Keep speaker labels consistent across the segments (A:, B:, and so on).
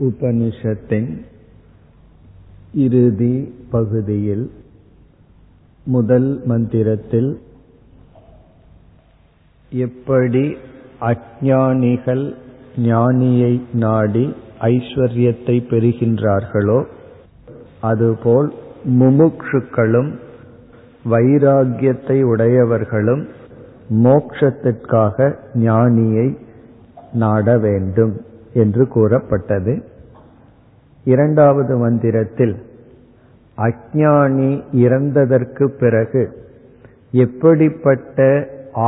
A: உபனிஷத்தின் இறுதி பகுதியில் முதல் மந்திரத்தில் எப்படி அஜானிகள் ஞானியை நாடி ஐஸ்வர்யத்தை பெறுகின்றார்களோ அதுபோல் முமுக்ஷுக்களும் வைராகியத்தை உடையவர்களும் மோக்ஷத்திற்காக ஞானியை நாட வேண்டும். என்று கூறப்பட்டது. இரண்டாவது மந்திரத்தில் அக்ஞானி இறந்ததற்கு பிறகு எப்படிப்பட்ட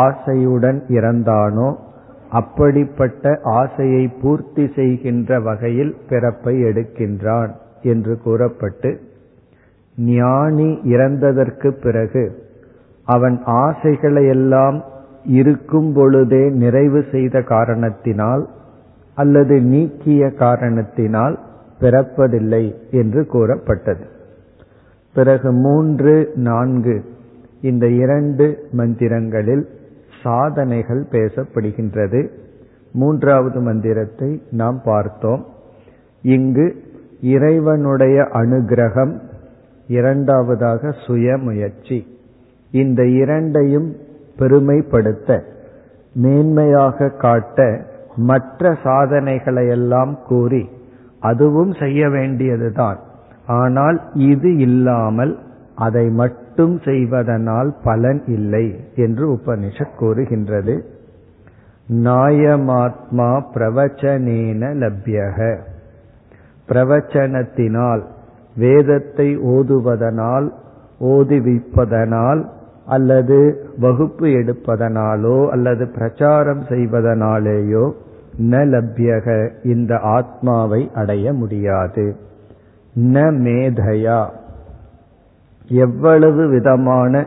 A: ஆசையுடன் இறந்தானோ அப்படிப்பட்ட ஆசையை பூர்த்தி செய்கின்ற வகையில் பிறப்பை எடுக்கின்றான் என்று கூறப்பட்டு ஞானி இறந்ததற்கு பிறகு அவன் ஆசைகளையெல்லாம் இருக்கும் பொழுதே நிறைவு செய்த காரணத்தினால் அல்லது நீக்கிய காரணத்தினால் பிறப்பதில்லை என்று கூறப்பட்டது. பிறகு மூன்று நான்கு இந்த இரண்டு மந்திரங்களில் சாதனைகள் பேசப்படுகின்றது. மூன்றாவது மந்திரத்தை நாம் பார்த்தோம். இங்கு இறைவனுடைய அனுகிரகம் இரண்டாவதாக சுயமுயற்சி. இந்த இரண்டையும் பெருமைப்படுத்த மேன்மையாக காட்ட மற்ற சாதனைகளையெல்லாம் கூறி அதுவும் செய்ய வேண்டியதுதான். ஆனால் இது இல்லாமல் அதை மட்டும் செய்வதனால் பலன் இல்லை என்று உபனிஷத் கூறுகின்றது. நாயமாத்மா பிரவச்சனேன லப்யக. பிரவச்சனத்தினால் வேதத்தை ஓதுவதனால் ஓதுவிப்பதனால் அல்லது வகுப்பு எடுப்பதனாலோ அல்லது பிரச்சாரம் செய்வதனாலேயோ ந லப்யக இந்த ஆத்மாவை அடைய முடியாது. ந மேதையா. எவ்வளவு விதமான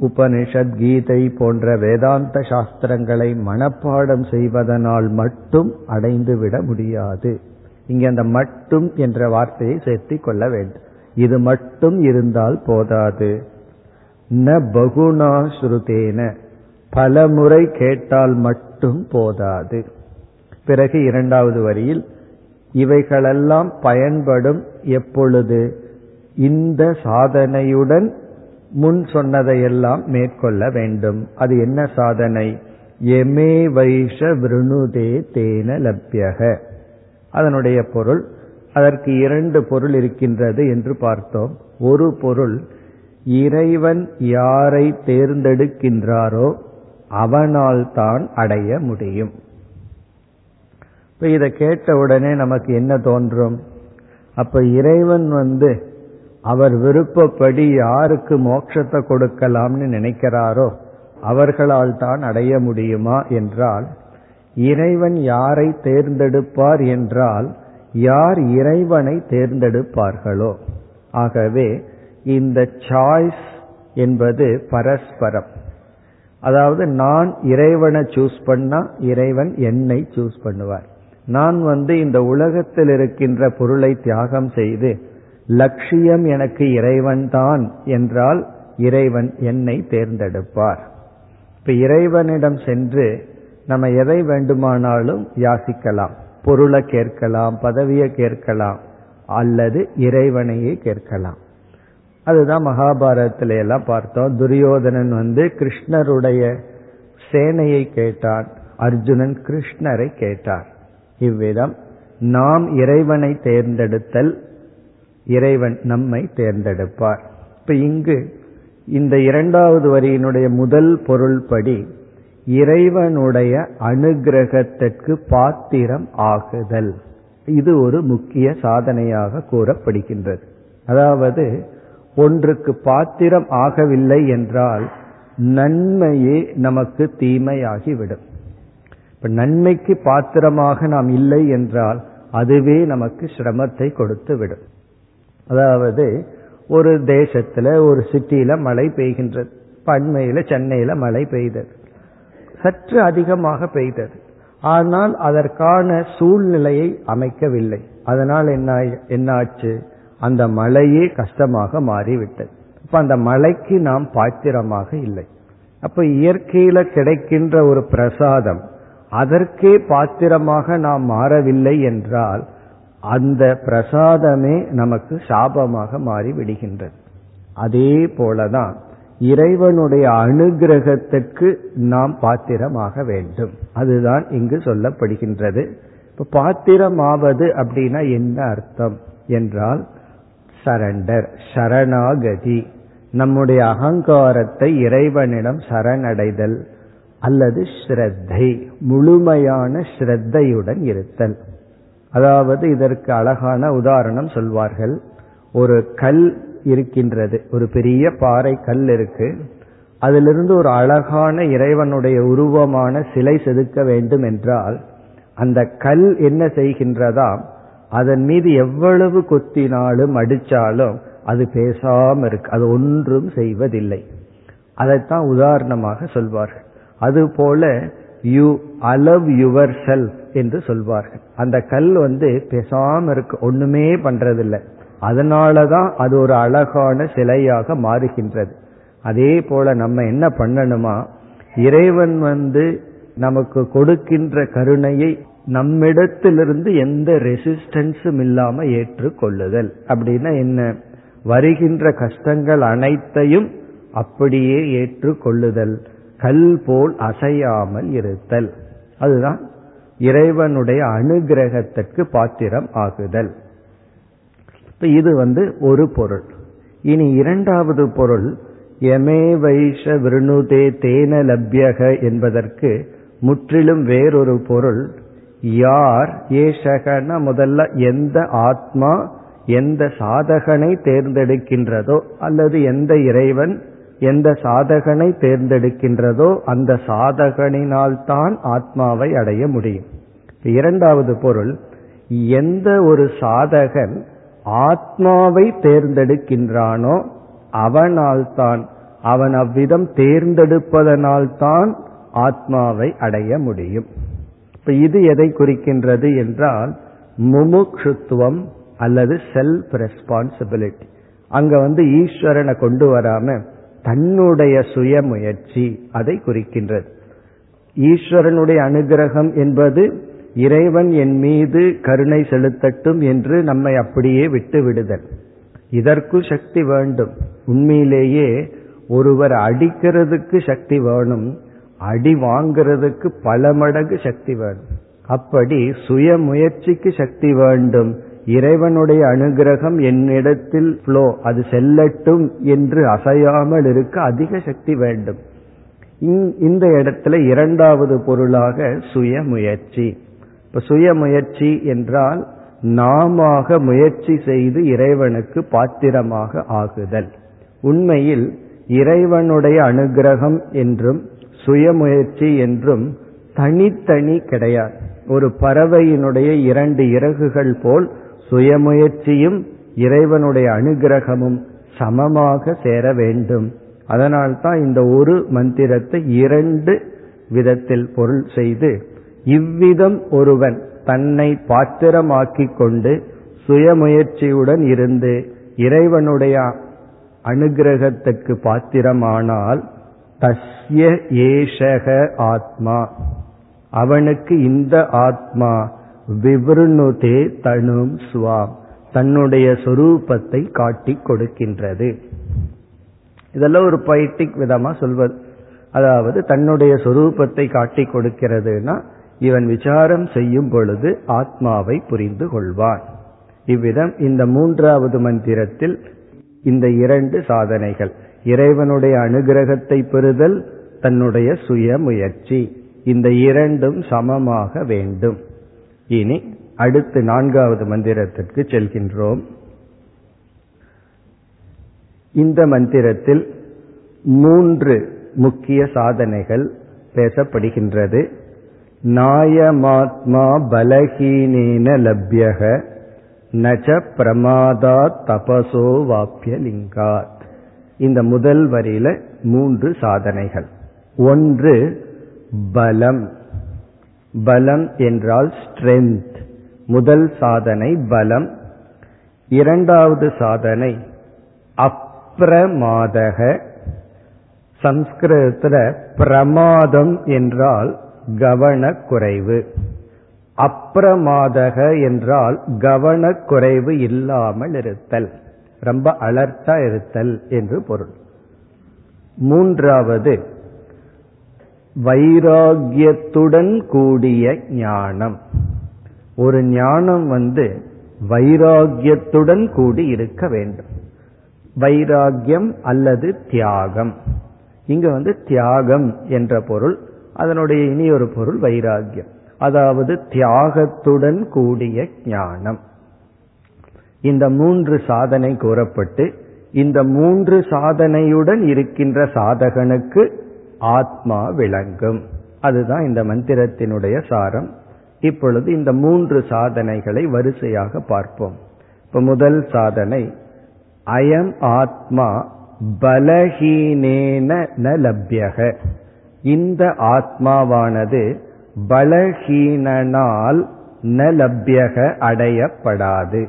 A: உபனிஷத் கீதை போன்ற வேதாந்த சாஸ்திரங்களை மனப்பாடம் செய்வதனால் மட்டும் அடைந்துவிட முடியாது. இங்கே அந்த மட்டும் என்ற வார்த்தையை சேர்த்திக் கொள்ள வேண்டும். இது மட்டும் இருந்தால் போதாது. ந பகுனா ஸ்ருதேன பல முறை கேட்டால் மட்டும் போதாது. பிறகு இரண்டாவது வரியில் இவைகளெல்லாம் பயன்படும் எப்பொழுது? இந்த சாதனையுடன் முன் சொன்னதையெல்லாம் மேற்கொள்ள வேண்டும். அது என்ன சாதனை? எமே வைஷ விருணுதே தேன லப்யக. அதனுடைய பொருள் அதற்கு இரண்டு பொருள் இருக்கின்றது என்று பார்த்தோம். ஒரு பொருள் இறைவன் யாரை தேர்ந்தெடுக்கின்றாரோ அவனால் தான் அடைய முடியும். இப்ப இதை கேட்ட உடனே நமக்கு என்ன தோன்றும்? அப்ப இறைவன் வந்து அவர் விருப்பப்படி யாருக்கு மோட்சத்தை கொடுக்கலாம்னு நினைக்கிறாரோ அவர்களால் தான் அடைய முடியுமா என்றால் இறைவன் யாரை தேர்ந்தெடுப்பார் என்றால் யார் இறைவனை தேர்ந்தெடுப்பார்களோ? ஆகவே இந்த சாய்ஸ் என்பது பரஸ்பரம். அதாவது நான் இறைவனை சூஸ் பண்ணா இறைவன் என்னை சூஸ் பண்ணுவார். நான் வந்து இந்த உலகத்தில் இருக்கின்ற பொருளை தியாகம் செய்து லட்சியம் எனக்கு இறைவன் தான் என்றால் இறைவன் என்னை தேர்ந்தெடுப்பார். இப்ப இறைவனிடம் சென்று நம்ம எதை வேண்டுமானாலும் யாசிக்கலாம். பொருளை கேட்கலாம் பதவியை கேட்கலாம் அல்லது இறைவனையே கேட்கலாம். அதுதான் மகாபாரதத்தில எல்லாம் பார்த்தோம். துரியோதனன் வந்து கிருஷ்ணருடைய சேனையை கேட்டான். அர்ஜுனன் கிருஷ்ணரை கேட்டார். இவ்விதம் நாம் இறைவனை தேர்ந்தெடுத்தல் இறைவன் நம்மை தேர்ந்தெடுப்பார். இப்ப இங்கு இந்த இரண்டாவது வரியினுடைய முதல் பொருள்படி இறைவனுடைய அனுகிரகத்திற்கு பாத்திரம் ஆகுதல். இது ஒரு முக்கிய சாதனையாக கூறப்படுகின்றது. அதாவது ஒன்றுக்கு பாத்திரம் ஆகவில்லை என்றால் நன்மையே நமக்கு தீமையாகிவிடும். இப்ப நன்மைக்கு பாத்திரமாக நாம் இல்லை என்றால் அதுவே நமக்கு சிரமத்தை கொடுத்து விடும் அதாவது ஒரு தேசத்துல ஒரு சிட்டியில மழை பெய்கின்றது. பண்மையில சென்னையில மழை பெய்தது. சற்று அதிகமாக பெய்தது. ஆனால் அதற்கான சூழ்நிலையை அமைக்கவில்லை. அதனால் என்ன என்னாச்சு? அந்த மலையே கஷ்டமாக மாறிவிட்டது. இப்ப அந்த மலைக்கு நாம் பாத்திரமாக இல்லை. அப்ப இயற்கையில கிடைக்கின்ற ஒரு பிரசாதம் அதற்கே பாத்திரமாக நாம் மாறவில்லை என்றால் அந்த பிரசாதமே நமக்கு சாபமாக மாறி விடுகின்றது அதே போலதான் இறைவனுடைய அனுகிரகத்துக்கு நாம் பாத்திரமாக வேண்டும். அதுதான் இங்கு சொல்லப்படுகின்றது. இப்ப பாத்திரமாவது அப்படின்னா என்ன அர்த்தம்? என்றால் சரண்டர் சரணாகதி. நம்முடைய அகங்காரத்தை இறைவனிடம் சரணடைதல் அல்லது ஸ்ரத்தை முழுமையான ஸ்ரத்தையுடன் இருத்தல். அதாவது இதற்கு அழகான உதாரணம் சொல்வார்கள். ஒரு கல் இருக்கின்றது ஒரு பெரிய பாறை கல் இருக்கு. அதிலிருந்து ஒரு அழகான இறைவனுடைய உருவமான சிலை செதுக்க வேண்டும் என்றால் அந்த கல் என்ன செய்கின்றதா அதன் மீது எவ்வளவு கொத்தினாலும் அடிச்சாலும் அது பேசாம இருக்கு. அது ஒன்றும் செய்வதில்லை. அதைத்தான் உதாரணமாக சொல்வார்கள். அதுபோல யூ அலவ் யுவர் செல்ஃப் என்று சொல்வார்கள். அந்த கல் வந்து பேசாம இருக்கு. ஒண்ணுமே பண்றதில்லை. அதனாலதான் அது ஒரு அழகான சிலையாக மாறுகின்றது. அதே போல நம்ம என்ன பண்ணணுமா? இறைவன் வந்து நமக்கு கொடுக்கின்ற கருணையை நம்மிடத்திலிருந்து எந்த ரெசிஸ்டன்ஸும் இல்லாம ஏற்றுக்கொள்ளுதல். அப்படின்னா என்ன? வருகின்ற கஷ்டங்கள் அனைத்தையும் அப்படியே ஏற்றுக்கொள்ளுதல். கல் போல் அசையாமல் இருத்தல். அதுதான் இறைவனுடைய அனுகிரகத்திற்கு பாத்திரம் ஆகுதல். இது வந்து ஒரு பொருள். இனி இரண்டாவது பொருள் எமே வைஷ விருணுதே தேன லப்யக என்பதற்கு முற்றிலும் வேறொரு பொருள் யார் ஏசகன முதல்ல எந்த ஆத்மா எந்த சாதகனை தேர்ந்தெடுக்கின்றதோ அல்லது எந்த இறைவன் எந்த சாதகனை தேர்ந்தெடுக்கின்றதோ அந்த சாதகனினால் தான் ஆத்மாவை அடைய முடியும். இரண்டாவது பொருள் எந்த ஒரு சாதகன் ஆத்மாவை தேர்ந்தெடுக்கின்றானோ அவனால் தான் அவன் அவ்விதம் தேர்ந்தெடுப்பதனால் தான் ஆத்மாவை அடைய முடியும். இப்ப இது எதை குறிக்கின்றது என்றால் முமுக்ஷுத்துவம் அல்லது செல்ஃப் ரெஸ்பான்சிபிலிட்டி அங்க வந்து ஈஸ்வரனை கொண்டு வராம தன்னுடைய சுய முயற்சி அதை குறிக்கின்றது. ஈஸ்வரனுடைய அனுகிரகம் என்பது இறைவன் என் மீது கருணை செலுத்தட்டும் என்று நம்மை அப்படியே விட்டு விடுதல். இதற்கு சக்தி வேண்டும். உண்மையிலேயே ஒருவர் அடிக்கிறதுக்கு சக்தி வேணும். அடி வாங்கிறதுக்கு பல மடங்கு சக்தி வேணும் அப்படி சுய முயற்சிக்கு சக்தி வேண்டும். இறைவனுடைய அனுகிரகம் என்னிடத்தில் ஃப்ளோ அது செல்லட்டும் என்று அசையாமல் இருக்க அதிக சக்தி வேண்டும். இந்த இடத்துல இரண்டாவது பொருளாக சுய முயற்சி. இப்ப சுய முயற்சி என்றால் நாம முயற்சி செய்து இறைவனுக்கு பாத்திரமாக ஆகுதல். உண்மையில் இறைவனுடைய அனுகிரகம் என்றும் சுயமுயற்சி என்றும் தனித்தனி கிடையாது. ஒரு பறவையினுடைய இரண்டு இறகுகள் போல் சுயமுயற்சியும் இறைவனுடைய அனுகிரகமும் சமமாக சேர வேண்டும். அதனால்தான் இந்த ஒரு மந்திரத்தை இரண்டு விதத்தில் பொருள் செய்து இவ்விதம் ஒருவன் தன்னை பாத்திரமாக்கிக் கொண்டு சுயமுயற்சியுடன் இருந்து இறைவனுடைய அனுகிரகத்துக்கு பாத்திரமானால் தஸ்ய ஏஷக ஆத்மா. அவனுக்கு இந்த ஆத்மா விவருணுதே தனும் சுவாம். தன்னுடைய சொரூபத்தை காட்டி கொடுக்கின்றது. இதெல்லாம் ஒரு பைட்டிக் விதமா சொல்வது. அதாவது தன்னுடைய சொரூபத்தை காட்டி கொடுக்கிறதுனா இவன் விசாரம் செய்யும் பொழுது ஆத்மாவை புரிந்து கொள்வான். இவ்விதம் இந்த மூன்றாவது மந்திரத்தில் இந்த இரண்டு சாதனைகள். இறைவனுடைய அனுகிரகத்தை பெறுதல் தன்னுடைய சுய முயற்சி இந்த இரண்டும் சமமாக வேண்டும். இனி அடுத்து நான்காவது மந்திரத்திற்கு செல்கின்றோம். இந்த மந்திரத்தில் மூன்று முக்கிய சாதனைகள் பேசப்படுகின்றது. நாயமாத்மா பலஹீனேன லப்யக நச்ச பிரமாதா தபசோ வாப்பிய லிங்காத் இந்த முதல் வரியில மூன்று சாதனைகள். ஒன்று பலம். பலம் என்றால் ஸ்ட்ரென்த் முதல் சாதனை பலம். இரண்டாவது சாதனை அப்பிரமாதக சம்ஸ்கிருதத்துல பிரமாதம் என்றால் கவனக்குறைவு. அப்பிரமாதக என்றால் கவனக்குறைவு இல்லாமல் இருத்தல். ரொம்ப அலர்ட்டா இருத்தல் என்று பொருள். மூன்றாவது வைராகியத்துடன் கூடிய ஞானம். ஒரு ஞானம் வந்து வைராகியத்துடன் கூடி இருக்க வேண்டும். வைராகியம் அல்லது தியாகம். இங்க வந்து தியாகம் என்ற பொருள் அதனுடைய இனி ஒரு பொருள் வைராகியம். அதாவது தியாகத்துடன் கூடிய ஞானம். இந்த மூன்று சாதனை கூறப்பட்டு இந்த மூன்று சாதனையுடன் இருக்கின்ற சாதகனுக்கு ஆத்மா விளங்கும். அதுதான் இந்த மந்திரத்தினுடைய சாரம். இப்பொழுது இந்த மூன்று சாதனைகளை வரிசையாக பார்ப்போம். இப்ப முதல் சாதனை அயம் ஆத்மா பலஹீனேன ந லப்யக. இந்த ஆத்மாவானது பலஹீனனால் ந லப்யக அடையப்படாது.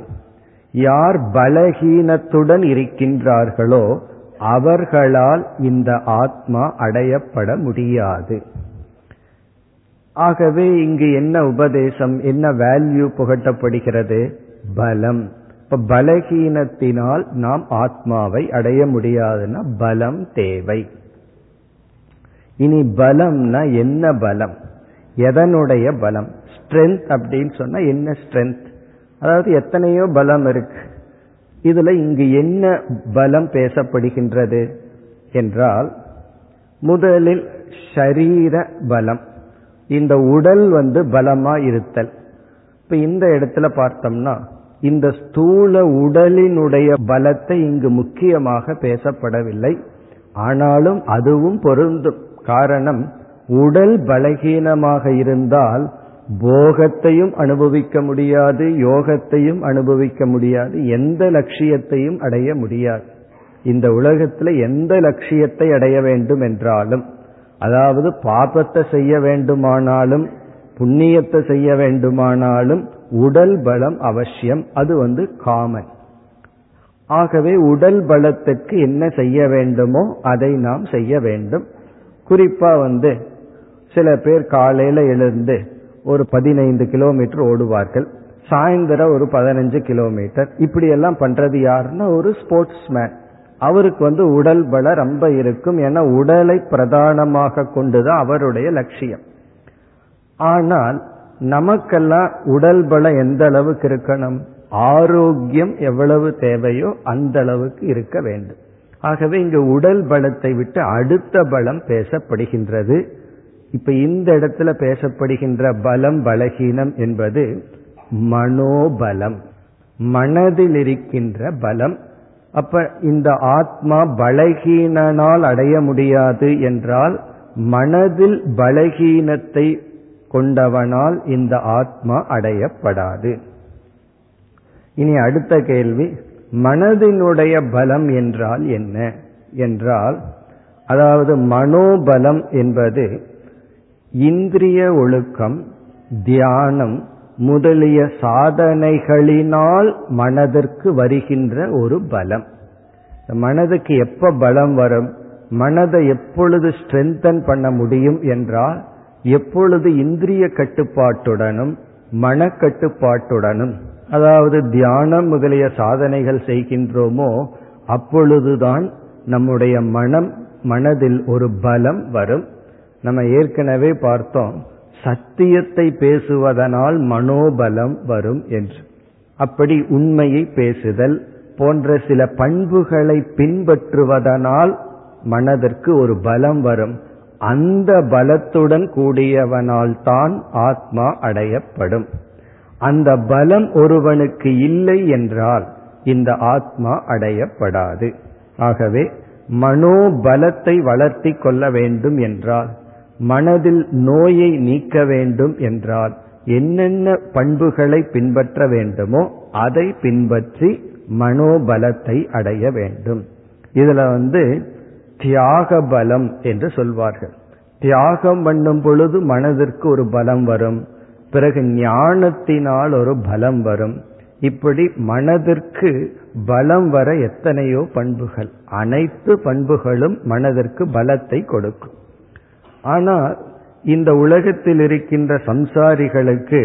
A: யார் பலஹீனத்துடன் இருக்கின்றார்களோ அவர்களால் இந்த ஆத்மா அடையப்பட முடியாது. ஆகவே இங்கு என்ன உபதேசம் என்ன வேல்யூ புகட்டப்படுகிறது? பலம். இப்ப பலகீனத்தினால் நாம் ஆத்மாவை அடைய முடியாதுன்னா பலம் தேவை. இனி பலம்னா என்ன பலம்? எதனுடைய பலம்? ஸ்ட்ரென்த் அப்படின்னு சொன்னா என்ன ஸ்ட்ரென்த் அதாவது எத்தனையோ பலம் இருக்கு. இதுல இங்கு என்ன பலம் பேசப்படுகின்றது என்றால் முதலில் ஷரீர பலம். இந்த உடல் வந்து பலமா இருத்தல். இப்ப இந்த இடத்துல பார்த்தோம்னா இந்த ஸ்தூல உடலினுடைய பலத்தை இங்கு முக்கியமாக பேசப்படவில்லை. ஆனாலும் அதுவும் பொருந்தும். காரணம் உடல் பலகீனமாக இருந்தால் போகத்தையும் அனுபவிக்க முடியாது யோகத்தையும் அனுபவிக்க முடியாது எந்த லட்சியத்தையும் அடைய முடியாது. இந்த உலகத்துல எந்த லட்சியத்தை அடைய வேண்டும் என்றாலும் அதாவது பாபத்தை செய்ய வேண்டுமானாலும் புண்ணியத்தை செய்ய வேண்டுமானாலும் உடல் பலம் அவசியம் அது வந்து காமன். ஆகவே உடல் பலத்திற்கு என்ன செய்ய வேண்டுமோ அதை நாம் செய்ய வேண்டும். குறிப்பா வந்து சில பேர் காலையில எழுந்து ஒரு பதினைந்து கிலோமீட்டர் ஓடுவார்கள். சாயந்தரம் ஒரு பதினஞ்சு கிலோமீட்டர். இப்படி எல்லாம் பண்றது யாருன்னா ஒரு ஸ்போர்ட்ஸ் மேன் அவருக்கு வந்து உடல் பலம் ரொம்ப இருக்கும் ஏன்னா உடலை பிரதானமாக கொண்டுதான் அவருடைய லட்சியம். ஆனால் நமக்கெல்லாம் உடல் பலம் எந்த அளவுக்கு இருக்கணும்? ஆரோக்கியம் எவ்வளவு தேவையோ அந்த அளவுக்கு இருக்க வேண்டும். ஆகவே இங்கு உடல் பலத்தை விட்டு அடுத்த பலம் பேசப்படுகின்றது. இப்ப இந்த இடத்துல பேசப்படுகின்ற பலம் பலகீனம் என்பது மனோபலம். மனதில் இருக்கின்ற பலம். அப்ப இந்த ஆத்மா பலகீனனால் அடைய முடியாது என்றால் மனதில் பலகீனத்தை கொண்டவனால் இந்த ஆத்மா அடையப்படாது. இனி அடுத்த கேள்வி மனதினுடைய பலம் என்றால் என்ன? என்றால் அதாவது மனோபலம் என்பது இந்திரிய ஒழுக்கம் தியானம் முதலிய சாதனைகளினால் மனதிற்கு வருகின்ற ஒரு பலம். மனதுக்கு எப்ப பலம் வரும்? மனதை எப்பொழுது ஸ்ட்ரென்தன் பண்ண முடியும் என்றால் எப்பொழுது இந்திரிய கட்டுப்பாட்டுடனும் மனக்கட்டுப்பாட்டுடனும் அதாவது தியானம் முதலிய சாதனைகள் செய்கின்றோமோ அப்பொழுதுதான் நம்முடைய மனம் மனதில் ஒரு பலம் வரும். நம்ம ஏற்கனவே பார்த்தோம் சத்தியத்தை பேசுவதனால் மனோபலம் வரும் என்று. அப்படி உண்மையை பேசுதல் போன்ற சில பண்புகளை பின்பற்றுவதனால் மனதிற்கு ஒரு பலம் வரும். அந்த பலத்துடன் கூடியவனால் தான் ஆத்மா அடையப்படும். அந்த பலம் ஒருவனுக்கு இல்லை என்றால் இந்த ஆத்மா அடையப்படாது. ஆகவே மனோபலத்தை வளர்த்தி கொள்ள வேண்டும் என்றால் மனதில் நோயை நீக்க வேண்டும் என்றால் என்னென்ன பண்புகளை பின்பற்ற வேண்டுமோ அதை பின்பற்றி மனோபலத்தை அடைய வேண்டும். இதுல வந்து தியாக பலம் என்று சொல்வார்கள். தியாகம் பண்ணும் பொழுது மனதிற்கு ஒரு பலம் வரும். பிறகு ஞானத்தினால் ஒரு பலம் வரும். இப்படி மனதிற்கு பலம் வர எத்தனையோ பண்புகள். அனைத்து பண்புகளும் மனதிற்கு பலத்தை கொடுக்கும். ஆனால் இந்த உலகத்தில் இருக்கின்ற சம்சாரிகளுக்கு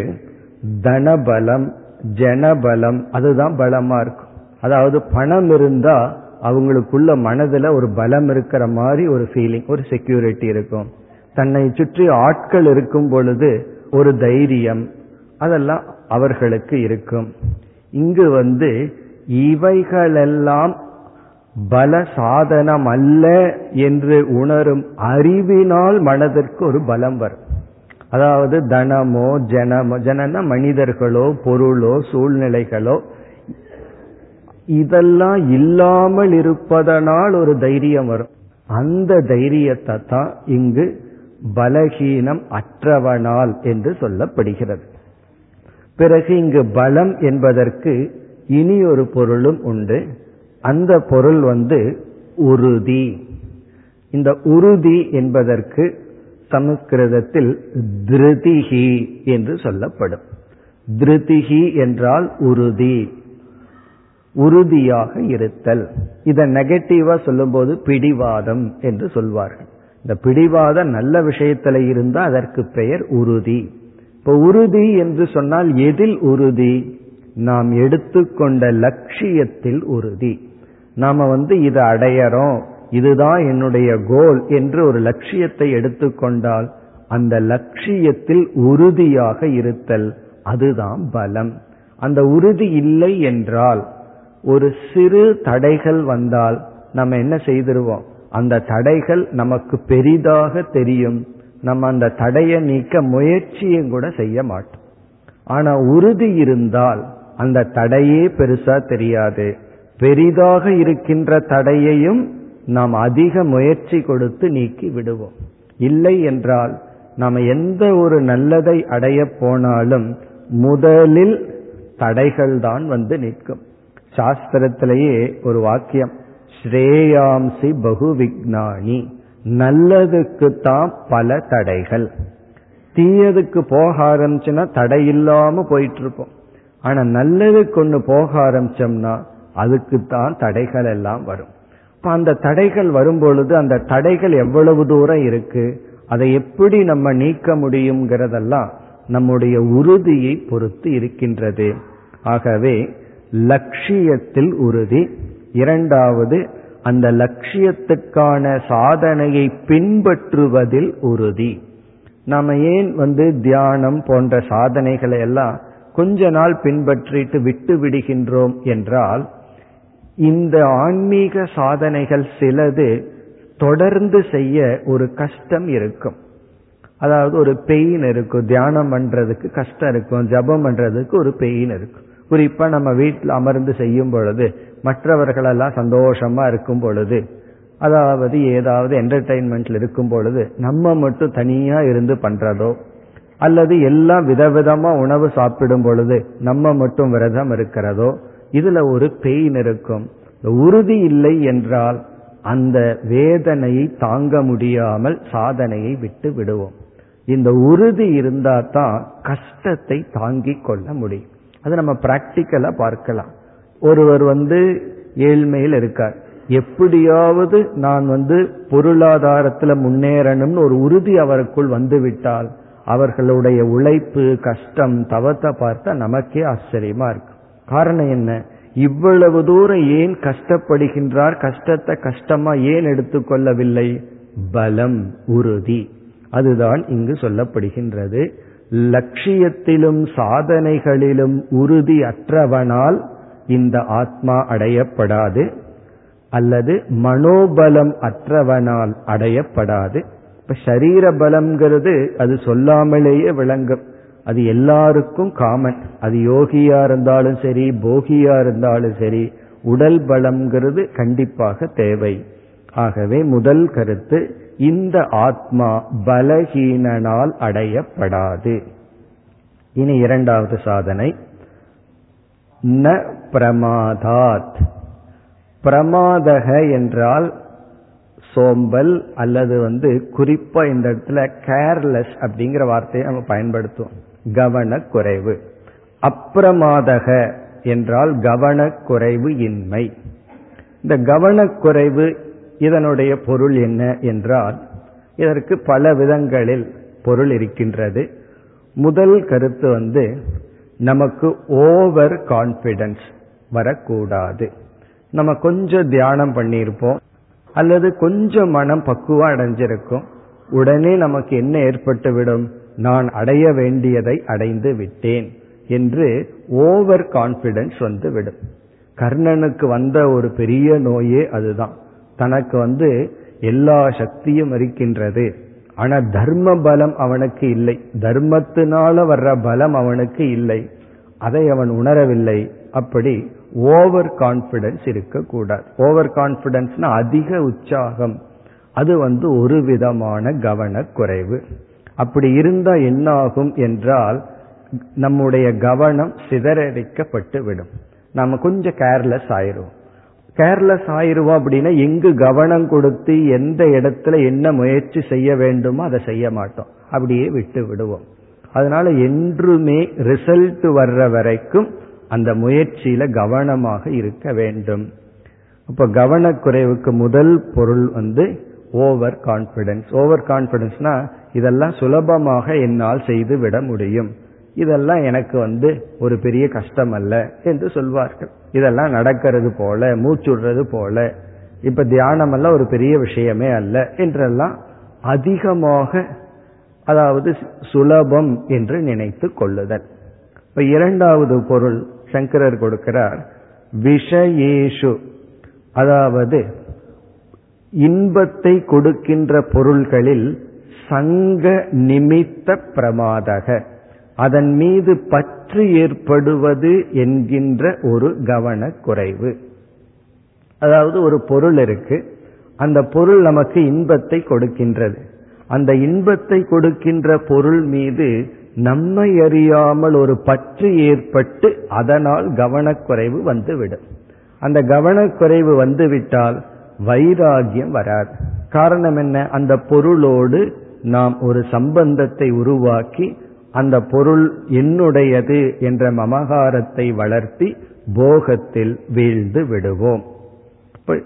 A: தனபலம் ஜனபலம் அதுதான் பலமா இருக்கும். அதாவது பணம் இருந்தா அவங்களுக்குள்ள மனதுல ஒரு பலம் இருக்கிற மாதிரி ஒரு ஃபீலிங் ஒரு செக்யூரிட்டி இருக்கும். தன்னை சுற்றி ஆட்கள் இருக்கும் பொழுது ஒரு தைரியம் அதெல்லாம் அவர்களுக்கு இருக்கும். இங்கு வந்து இவைகளெல்லாம் பல சாதனம் அல்ல என்று உணரும் அறிவினால் மனதிற்கு ஒரு பலம் வரும். அதாவது தனமோ ஜனமோ ஜனன மனிதர்களோ பொருளோ சூழ்நிலைகளோ இதெல்லாம் இல்லாமல் இருப்பதனால் ஒரு தைரியம் வரும். அந்த தைரியத்தை தான் இங்கு பலகீனம் அற்றவனால் என்று சொல்லப்படுகிறது. பிறகு இங்கு பலம் என்பதற்கு இனி ஒரு பொருளும் உண்டு. அந்த பொருள் வந்து உறுதி. இந்த உறுதி என்பதற்கு சமஸ்கிருதத்தில் திருதிகி என்று சொல்லப்படும். திருதிகி என்றால் உறுதி. உறுதியாக இருத்தல். இதை நெகட்டிவா சொல்லும்போது பிடிவாதம் என்று சொல்வார்கள். இந்த பிடிவாதம் நல்ல விஷயத்துல இருந்தா அதற்கு பெயர் உறுதி. இப்போ உறுதி என்று சொன்னால் எதில் உறுதி? நாம் எடுத்துக்கொண்ட லட்சியத்தில் உறுதி. நாம வந்து இதை அடையறோம் இதுதான் என்னுடைய கோல் என்று ஒரு லட்சியத்தை எடுத்துக்கொண்டால் அந்த லட்சியத்தில் உறுதியாக இருத்தல் அதுதான் பலம். அந்த உறுதி இல்லை என்றால் ஒரு சிறு தடைகள் வந்தால் நம்ம என்ன செய்திருவோம்? அந்த தடைகள் நமக்கு பெரிதாக தெரியும். நம்ம அந்த தடையை நீக்க முயற்சியும் கூட செய்ய மாட்டோம். ஆனா உறுதி இருந்தால் அந்த தடையே பெருசா தெரியாது. பெரிதாக இருக்கின்ற தடையையும் நாம் அதிக முயற்சி கொடுத்து நீக்கி விடுவோம். இல்லை என்றால் நாம் எந்த ஒரு நல்லதை அடைய போனாலும் முதலில் தடைகள் தான் வந்து நிற்கும். சாஸ்திரத்திலேயே ஒரு வாக்கியம் ஸ்ரேயாம்சி பகு விக்னானி நல்லதுக்கு தான் பல தடைகள். தீயதுக்கு போக ஆரம்பிச்சுன்னா தடை இல்லாம போயிட்டு இருப்போம். ஆனா நல்லதுக்கு ஒன்று போக ஆரம்பிச்சோம்னா அதுக்குத்தான் தடைகள் எல்லாம் வரும். இப்ப அந்த தடைகள் வரும்பொழுது அந்த தடைகள் எவ்வளவு தூரம் இருக்கு அதை எப்படி நம்ம நீக்க முடியுங்கிறதெல்லாம் நம்முடைய உறுதியை பொறுத்து இருக்கின்றது. ஆகவே லட்சியத்தில் உறுதி. இரண்டாவது அந்த லட்சியத்துக்கான சாதனையை பின்பற்றுவதில் உறுதி. நாம ஏன் வந்து தியானம் போன்ற சாதனைகளை எல்லாம் கொஞ்ச நாள் பின்பற்றிட்டு விட்டு விடுகின்றோம் என்றால் இந்த ஆன்மீக சாதனைகள் சிலது தொடர்ந்து செய்ய ஒரு கஷ்டம் இருக்கும். அதாவது ஒரு பெயின் இருக்கும். தியானம் பண்றதுக்கு கஷ்டம் இருக்கும். ஜபம் பண்றதுக்கு ஒரு பெயின் இருக்கும். குறிப்பா நம்ம வீட்டில் அமர்ந்து செய்யும் பொழுது மற்றவர்களெல்லாம் சந்தோஷமா இருக்கும் பொழுது அதாவது ஏதாவது என்டர்டைன்மெண்ட்ல இருக்கும் பொழுது நம்ம மட்டும் தனியா இருந்து பண்றதோ அல்லது எல்லாம் விதவிதமா உணவு சாப்பிடும் பொழுது நம்ம மட்டும் விரதம் இருக்கிறதோ இதுல ஒரு பெயின் இருக்கும். உறுதி இல்லை என்றால் அந்த வேதனையை தாங்க முடியாமல் சாதனையை விட்டு விடுவோம். இந்த உறுதி இருந்தா தான் கஷ்டத்தை தாங்கிக் கொள்ள முடியும். அது நம்ம பிராக்டிக்கலா பார்க்கலாம். ஒருவர் வந்து ஏழ்மையில் இருக்கார். எப்படியாவது நான் வந்து பொருளாதாரத்துல முன்னேறணும்னு ஒரு உறுதி அவருக்குள் வந்துவிட்டால் அவர்களுடைய உழைப்பு கஷ்டம் தவத்தை பார்த்தா நமக்கே ஆச்சரியமா இருக்கு காரணம் என்ன? இவ்வளவு தூரம் ஏன் கஷ்டப்படுகின்றார்? கஷ்டத்தை கஷ்டமா ஏன் எடுத்துக்கொள்ளவில்லை? பலம் உறுதி. அதுதான் இங்கு சொல்லப்படுகின்றது. லட்சியத்திலும் சாதனைகளிலும் உறுதி அற்றவனால் இந்த ஆத்மா அடையப்படாது. அல்லது மனோபலம் அற்றவனால் அடையப்படாது. இப்ப சரீர பலம்ங்கிறது அது சொல்லாமலேயே விளங்கும். அது எல்லாருக்கும் காமன் அது யோகியா இருந்தாலும் சரி போகியா இருந்தாலும் சரி உடல் பலம்ங்கிறது கண்டிப்பாக தேவை. ஆகவே முதல் கருத்து இந்த ஆத்மா பலஹீனனால் அடையப்படாது. இனி இரண்டாவது சாதனை. ந பிரமாதாத். பிரமாதக என்றால் சோம்பல் அல்லது வந்து குறிப்பா இந்த இடத்துல கேர்லெஸ் அப்படிங்கிற வார்த்தையை நம்ம பயன்படுத்துவோம். கவனக்குறைவு. அப்பிரமாதக என்றால் கவனக்குறைவு இன்மை. இந்த கவனக்குறைவு இதனுடைய பொருள் என்ன என்றால் இதற்கு பல விதங்களில் பொருள் இருக்கின்றது. முதல் கருத்து வந்து நமக்கு ஓவர் கான்பிடன்ஸ் வரக்கூடாது. நம்ம கொஞ்சம் தியானம் பண்ணியிருப்போம் அல்லது கொஞ்சம் மனம் பக்குவம் அடைஞ்சிருக்கும். உடனே நமக்கு என்ன ஏற்பட்டு விடும் நான் அடைய வேண்டியதை அடைந்து விட்டேன் என்று ஓவர் கான்பிடன்ஸ் வந்து விடும். கர்ணனுக்கு வந்த ஒரு பெரிய நோயே அதுதான். தனக்கு வந்து எல்லா சக்தியும் இருக்கின்றது. ஆனா தர்ம பலம் அவனுக்கு இல்லை. தர்மத்தினால வர்ற பலம் அவனுக்கு இல்லை. அதை அவன் உணரவில்லை. அப்படி ஓவர் கான்பிடன்ஸ் இருக்கக்கூடாது. ஓவர் கான்பிடன்ஸ்னா அதிக உற்சாகம். அது வந்து ஒரு விதமான கவனக்குறைவு. அப்படி இருந்தா என்ன ஆகும் என்றால் நம்முடைய கவனம் சிதறடிக்கப்பட்டு விடும். நம்ம கொஞ்சம் கேர்லெஸ் ஆயிரும் கேர்லெஸ் ஆயிருவோம் அப்படின்னா எங்கு கவனம் கொடுத்து எந்த இடத்துல என்ன முயற்சி செய்ய வேண்டுமோ அதை செய்ய மாட்டோம். அப்படியே விட்டு விடுவோம். அதனால என்றுமே ரிசல்ட் வர்ற வரைக்கும் அந்த முயற்சியில கவனமாக இருக்க வேண்டும். இப்ப கவனக்குறைவுக்கு முதல் பொருள் வந்து ஓவர் கான்பிடன்ஸ் ஓவர் கான்பிடன்ஸ்னா இதெல்லாம் சுலபமாக என்னால் செய்து விட முடியும். இதெல்லாம் எனக்கு வந்து ஒரு பெரிய கஷ்டம் அல்ல என்று சொல்வார்கள். இதெல்லாம் நடக்கிறது போல மூச்சுடுறது போல இப்ப தியானம் எல்லாம் ஒரு பெரிய விஷயமே அல்ல என்றெல்லாம் அதிகமாக அதாவது சுலபம் என்று நினைத்து கொள்ளுதல். இப்ப இரண்டாவது பொருள் சங்கரர் கொடுக்கிறார் விஷயேஷு. அதாவது இன்பத்தை கொடுக்கின்ற பொருள்களில் சங்க நிமித்த பிரமாதக. அதன் மீது பற்று ஏற்படுவது என்கின்ற ஒரு கவனக்குறைவு. அதாவது ஒரு பொருள் இருக்கு அந்த பொருள் நமக்கு இன்பத்தை கொடுக்கின்றது. அந்த இன்பத்தை கொடுக்கின்ற பொருள் மீது நம்மை அறியாமல் ஒரு பற்று ஏற்பட்டு அதனால் கவனக்குறைவு வந்துவிடும். அந்த கவனக்குறைவு வந்துவிட்டால் வைராகியம் வராது. காரணம் என்ன? அந்த பொருளோடு நாம் ஒரு சம்பந்தத்தை உருவாக்கி அந்த பொருள் என்னுடையது என்ற மமகாரத்தை வளர்த்தி போகத்தில் வீழ்ந்து விடுவோம்.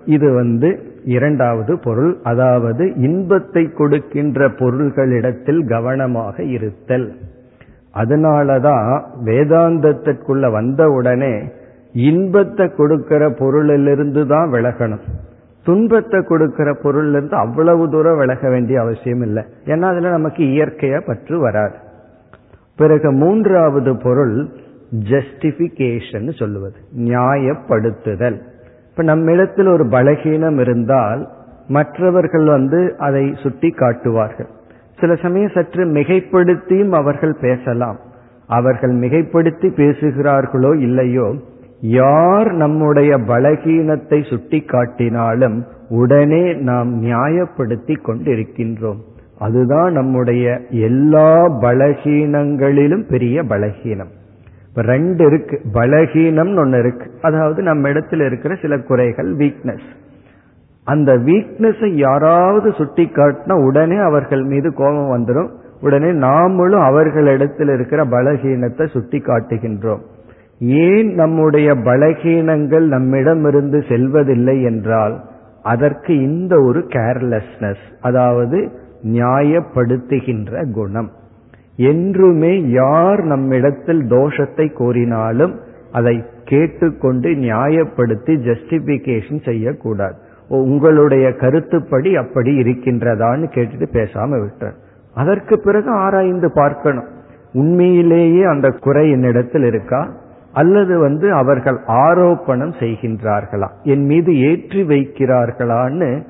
A: இது வந்து இரண்டாவது பொருள் அதாவது இன்பத்தை கொடுக்கின்ற பொருள்களிடத்தில் கவனமாக இருத்தல். அதனாலதான் வேதாந்தத்திற்குள்ள வந்தவுடனே இன்பத்தை கொடுக்கிற பொருளிலிருந்து தான் விலகணும். துன்பத்தை கொடுக்கிற பொருள்ல இருந்து அவ்வளவு தூரம் விலக வேண்டிய அவசியம் இல்லை. ஏன்னா அதுல நமக்கு இயற்கையா பற்று வராது. பிறகு மூன்றாவது பொருள் ஜஸ்டிபிகேஷன் சொல்லுவது. நியாயப்படுத்துதல். இப்ப நம்மிடத்தில் ஒரு பலகீனம் இருந்தால் மற்றவர்கள் வந்து அதை சுட்டி காட்டுவார்கள். சில சமயம் சற்று மிகைப்படுத்தியும் அவர்கள் பேசலாம். அவர்கள் மிகைப்படுத்தி பேசுகிறார்களோ இல்லையோ யார் நம்முடைய பலகீனத்தை சுட்டி காட்டினாலும் உடனே நாம் நியாயப்படுத்தி கொண்டிருக்கின்றோம். அதுதான் நம்முடைய எல்லா பலகீனங்களிலும் பெரிய பலகீனம். இப்ப ரெண்டு இருக்கு. பலகீனம்னு ஒன்னு இருக்கு. அதாவது நம்ம இடத்துல இருக்கிற சில குறைகள் வீக்னஸ் அந்த வீக்னஸை யாராவது சுட்டி காட்டினா உடனே அவர்கள் மீது கோபம் வந்துடும் உடனே நாமளும் அவர்களிடத்தில் இருக்கிற பலகீனத்தை சுட்டி காட்டுகின்றோம் ஏன் நம்முடைய பலகீனங்கள் நம்மிடமிருந்து செல்வதில்லை என்றால் அதற்கு இந்த ஒரு கேர்லெஸ்னஸ் அதாவது நியாயப்படுத்துகின்ற குணம். என்றுமே யார் நம்மிடத்தில் தோஷத்தை கோரினாலும் அதை கேட்டுக்கொண்டு நியாயப்படுத்தி ஜஸ்டிபிகேஷன் செய்யக்கூடாது. உங்களுடைய கருத்துப்படி அப்படி இருக்கின்றதான்னு கேட்டுட்டு பேசாம விட்டார் அதற்கு பிறகு ஆராய்ந்து பார்க்கணும். உண்மையிலேயே அந்த குறை என்னிடத்தில் இருக்கா? அல்லது வந்து அவர்கள் ஆரோப்பணம் செய்கின்றார்களா? என் மீது ஏற்றி வைக்கிறார்களான்னு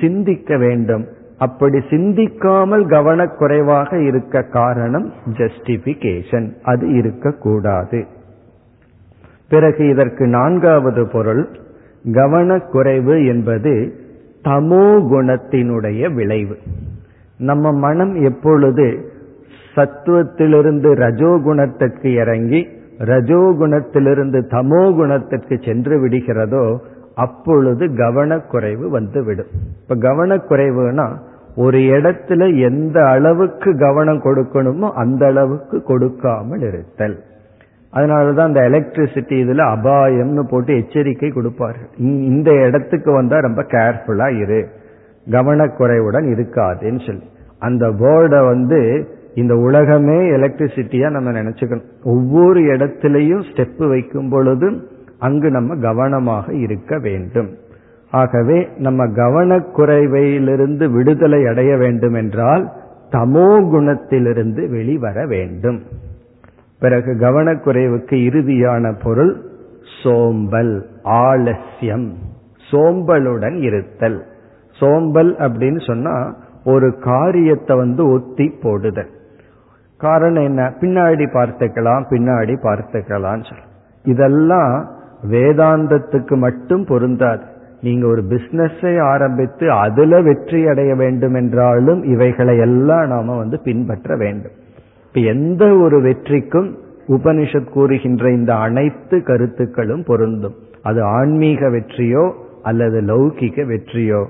A: சிந்திக்க வேண்டும். அப்படி சிந்திக்காமல் கவனக்குறைவாக இருக்க காரணம் ஜஸ்டிபிகேஷன் அது இருக்கக்கூடாது. பிறகு இதற்கு நான்காவது பொருள் கவனக்குறைவு என்பது தமோ குணத்தினுடைய விளைவு. நம்ம மனம் எப்பொழுது சத்துவத்திலிருந்து ரஜோகுணத்திற்கு இறங்கி ரஜோகுணத்திலிருந்து தமோ குணத்திற்கு சென்று விடுகிறதோ அப்பொழுது கவனக்குறைவு வந்துவிடும். இப்ப கவனக்குறைவுனா ஒரு இடத்துல எந்த அளவுக்கு கவனம் கொடுக்கணுமோ அந்த அளவுக்கு கொடுக்காமல் இருத்தல். அதனாலதான் அந்த எலக்ட்ரிசிட்டி இதுல அபாயம்னு போட்டு எச்சரிக்கை கொடுப்பார்கள் இந்த இடத்துக்கு வந்தா ரொம்ப கேர்ஃபுல்லா இரு. கவனக்குறைவுடன் இருக்காதுன்னு சொல்லி. அந்த போர்டை வந்து இந்த உலகமே எலக்ட்ரிசிட்டியா நம்ம நினைச்சுக்கணும். ஒவ்வொரு இடத்திலையும் ஸ்டெப் வைக்கும் பொழுது அங்கு நம்ம கவனமாக இருக்க வேண்டும். ஆகவே நம்ம கவனக்குறைவையிலிருந்து விடுதலை அடைய வேண்டும் என்றால் தமோ குணத்திலிருந்து வெளிவர வேண்டும். பிறகு கவனக்குறைவுக்கு இறுதியான பொருள் சோம்பல் ஆலசியம் சோம்பலுடன் இருத்தல். சோம்பல் அப்படின்னு சொன்னா ஒரு காரியத்தை வந்து ஒத்தி போடுதல். காரணம் என்ன? பின்னாடி பார்த்துக்கலாம் பின்னாடி பார்த்துக்கலாம் இதெல்லாம் வேதாந்தத்துக்கு மட்டும் பொருந்தாது. நீங்க ஒரு பிசினஸை ஆரம்பித்து அதுல வெற்றி அடைய வேண்டும் என்றாலும் இவைகளை எல்லாம் நாம வந்து பின்பற்ற வேண்டும். இப்ப எந்த ஒரு வெற்றிக்கும் உபனிஷத் கூறுகின்ற இந்த அனைத்து கருத்துக்களும் பொருந்தும். அது ஆன்மீக வெற்றியோ அல்லது லௌகிக வெற்றியோ.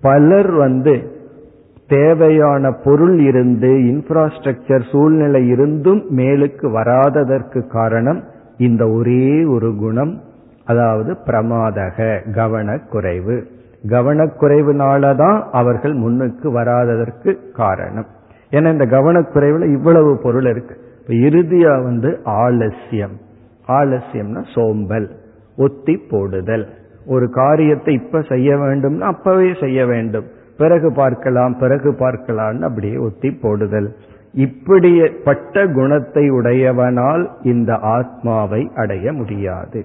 A: பலர் வந்து தேவையான பொருள் இருந்து இன்ஃப்ராஸ்ட்ரக்சர் சூழ்நிலை இருந்தும் மேலுக்கு வராததற்கு காரணம் இந்த ஒரே ஒரு குணம் அதாவது பிரமாதக கவனக்குறைவு. கவனக்குறைவுனாலதான் அவர்கள் முன்னுக்கு வராததற்கு காரணம். ஏன்னா இந்த கவனக்குறைவுல இவ்வளவு பொருள் இருக்கு. இறுதியா வந்து ஆலசியம் ஆலசியம்னா சோம்பல் ஒத்தி போடுதல். ஒரு காரியத்தை இப்ப செய்ய வேண்டும்னா அப்பவே செய்ய வேண்டும். பிறகு பார்க்கலாம் பிறகு பார்க்கலாம்னு அப்படியே ஒத்தி போடுதல். இப்படிப்பட்ட குணத்தை உடையவனால் இந்த ஆத்மாவை அடைய முடியாது.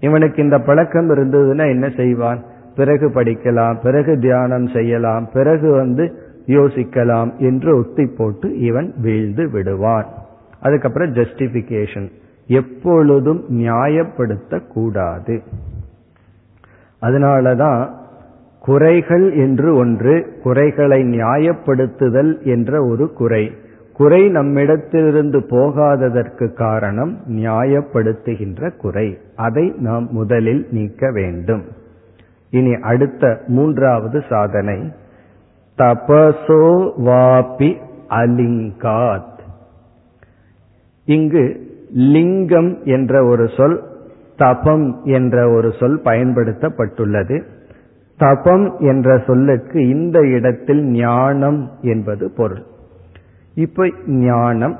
A: இவனுக்கு இந்த பழக்கம் இருந்ததுன்னா என்ன செய்வான்? பிறகு படிக்கலாம் பிறகு தியானம் செய்யலாம் பிறகு வந்து யோசிக்கலாம் என்று ஒத்தி போட்டு இவன் வீழ்ந்து விடுவான். அதுக்கப்புறம் ஜஸ்டிபிகேஷன் எப்பொழுதும் நியாயப்படுத்த கூடாது அதனாலதான் குறைகள் என்று ஒன்று குறைகளை நியாயப்படுத்துதல் என்ற ஒரு குறை. குறை நம்மிடத்திலிருந்து போகாததற்கு காரணம் நியாயப்படுத்துகின்ற குறை. அதை நாம் முதலில் நீக்க வேண்டும். இனி அடுத்த மூன்றாவது சாதனை. தபசோ வாபி அலிங்காத். இங்கு லிங்கம் என்ற ஒரு சொல் தபம் என்ற ஒரு சொல் பயன்படுத்தப்பட்டுள்ளது. தபம் என்ற சொல்லுக்கு இந்த இடத்தில் ஞானம் என்பது பொருள். இப்ப ஞானம்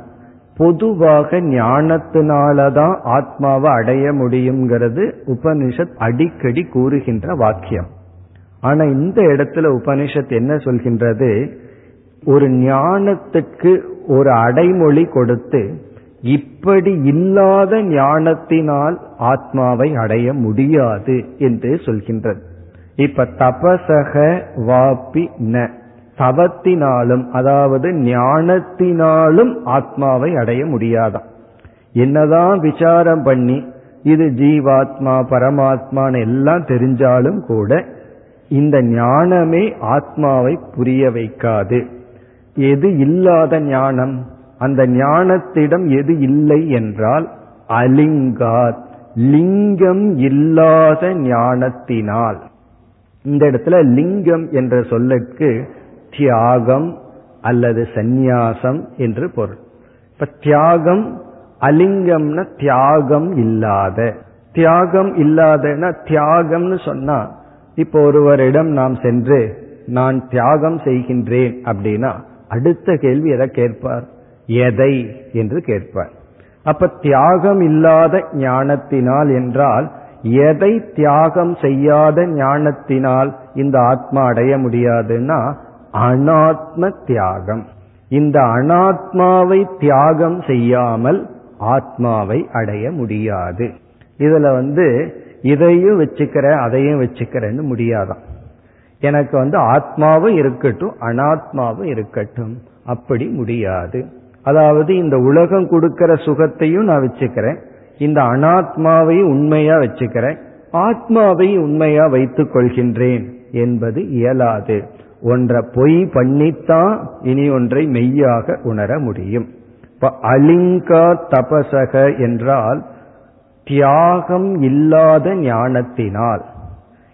A: பொதுவாக ஞானத்தினாலதான் ஆத்மாவை அடைய முடியுங்கிறது உபனிஷத் அடிக்கடி கூறுகின்ற வாக்கியம். ஆனா இந்த இடத்துல உபனிஷத் என்ன சொல்கின்றது? ஒரு ஞானத்துக்கு ஒரு அடைமொழி கொடுத்து இப்படி இல்லாத ஞானத்தினால் ஆத்மாவை அடைய முடியாது என்று சொல்கின்றது. இப்ப தபசக வாப்பி ந. தவத்தினாலும் அதாவது ஞானத்தினாலும் ஆத்மாவை அடைய முடியாதான் என்னதான் விசாரம் பண்ணி இது ஜீவாத்மா பரமாத்மான்னு எல்லாம் தெரிஞ்சாலும் கூட இந்த ஞானமே ஆத்மாவை புரிய வைக்காது. எது இல்லாத ஞானம்? அந்த ஞானத்திடம் எது இல்லை என்றால் அலிங்காத் லிங்கம் இல்லாத ஞானத்தினால். இந்த இடத்துல லிங்கம் என்ற சொல்லுக்கு தியாகம் அல்லது சந்நியாசம் என்று பொருள். இப்ப தியாகம் அலிங்கம்னா தியாகம் இல்லாத. தியாகம் இல்லாதனா தியாகம்னு சொன்னா இப்போ ஒருவரிடம் நாம் சென்று நான் தியாகம் செய்கின்றேன் அப்படின்னா அடுத்த கேள்வி எதை கேட்பார்? எதை என்று கேட்பார். அப்ப தியாகம் இல்லாத ஞானத்தினால் என்றால் எதை தியாகம் செய்யாத ஞானத்தினால் இந்த ஆத்மா அடைய முடியாதுன்னா அனாத்ம தியாகம். இந்த அனாத்மாவை தியாகம் செய்யாமல் ஆத்மாவை அடைய முடியாது. இதுல வந்து இதையும் வச்சுக்கிறேன் அதையும் வச்சுக்கிறேன்னு முடியாதான். எனக்கு வந்து ஆத்மாவும் இருக்கட்டும் அனாத்மாவும் இருக்கட்டும். அப்படி முடியாது. அதாவது இந்த உலகம் கொடுக்கிற சுகத்தையும் நான் வச்சுக்கிறேன். இந்த அனாத்மாவை உண்மையா வச்சுக்கிறேன் ஆத்மாவை உண்மையா வைத்துக் கொள்கின்றேன் என்பது இயலாது. ஒன்றை பொய் பண்ணித்தான் இனி ஒன்றை மெய்யாக உணர முடியும். இப்ப அலிங்கா தபசக என்றால் தியாகம் இல்லாத ஞானத்தினால்.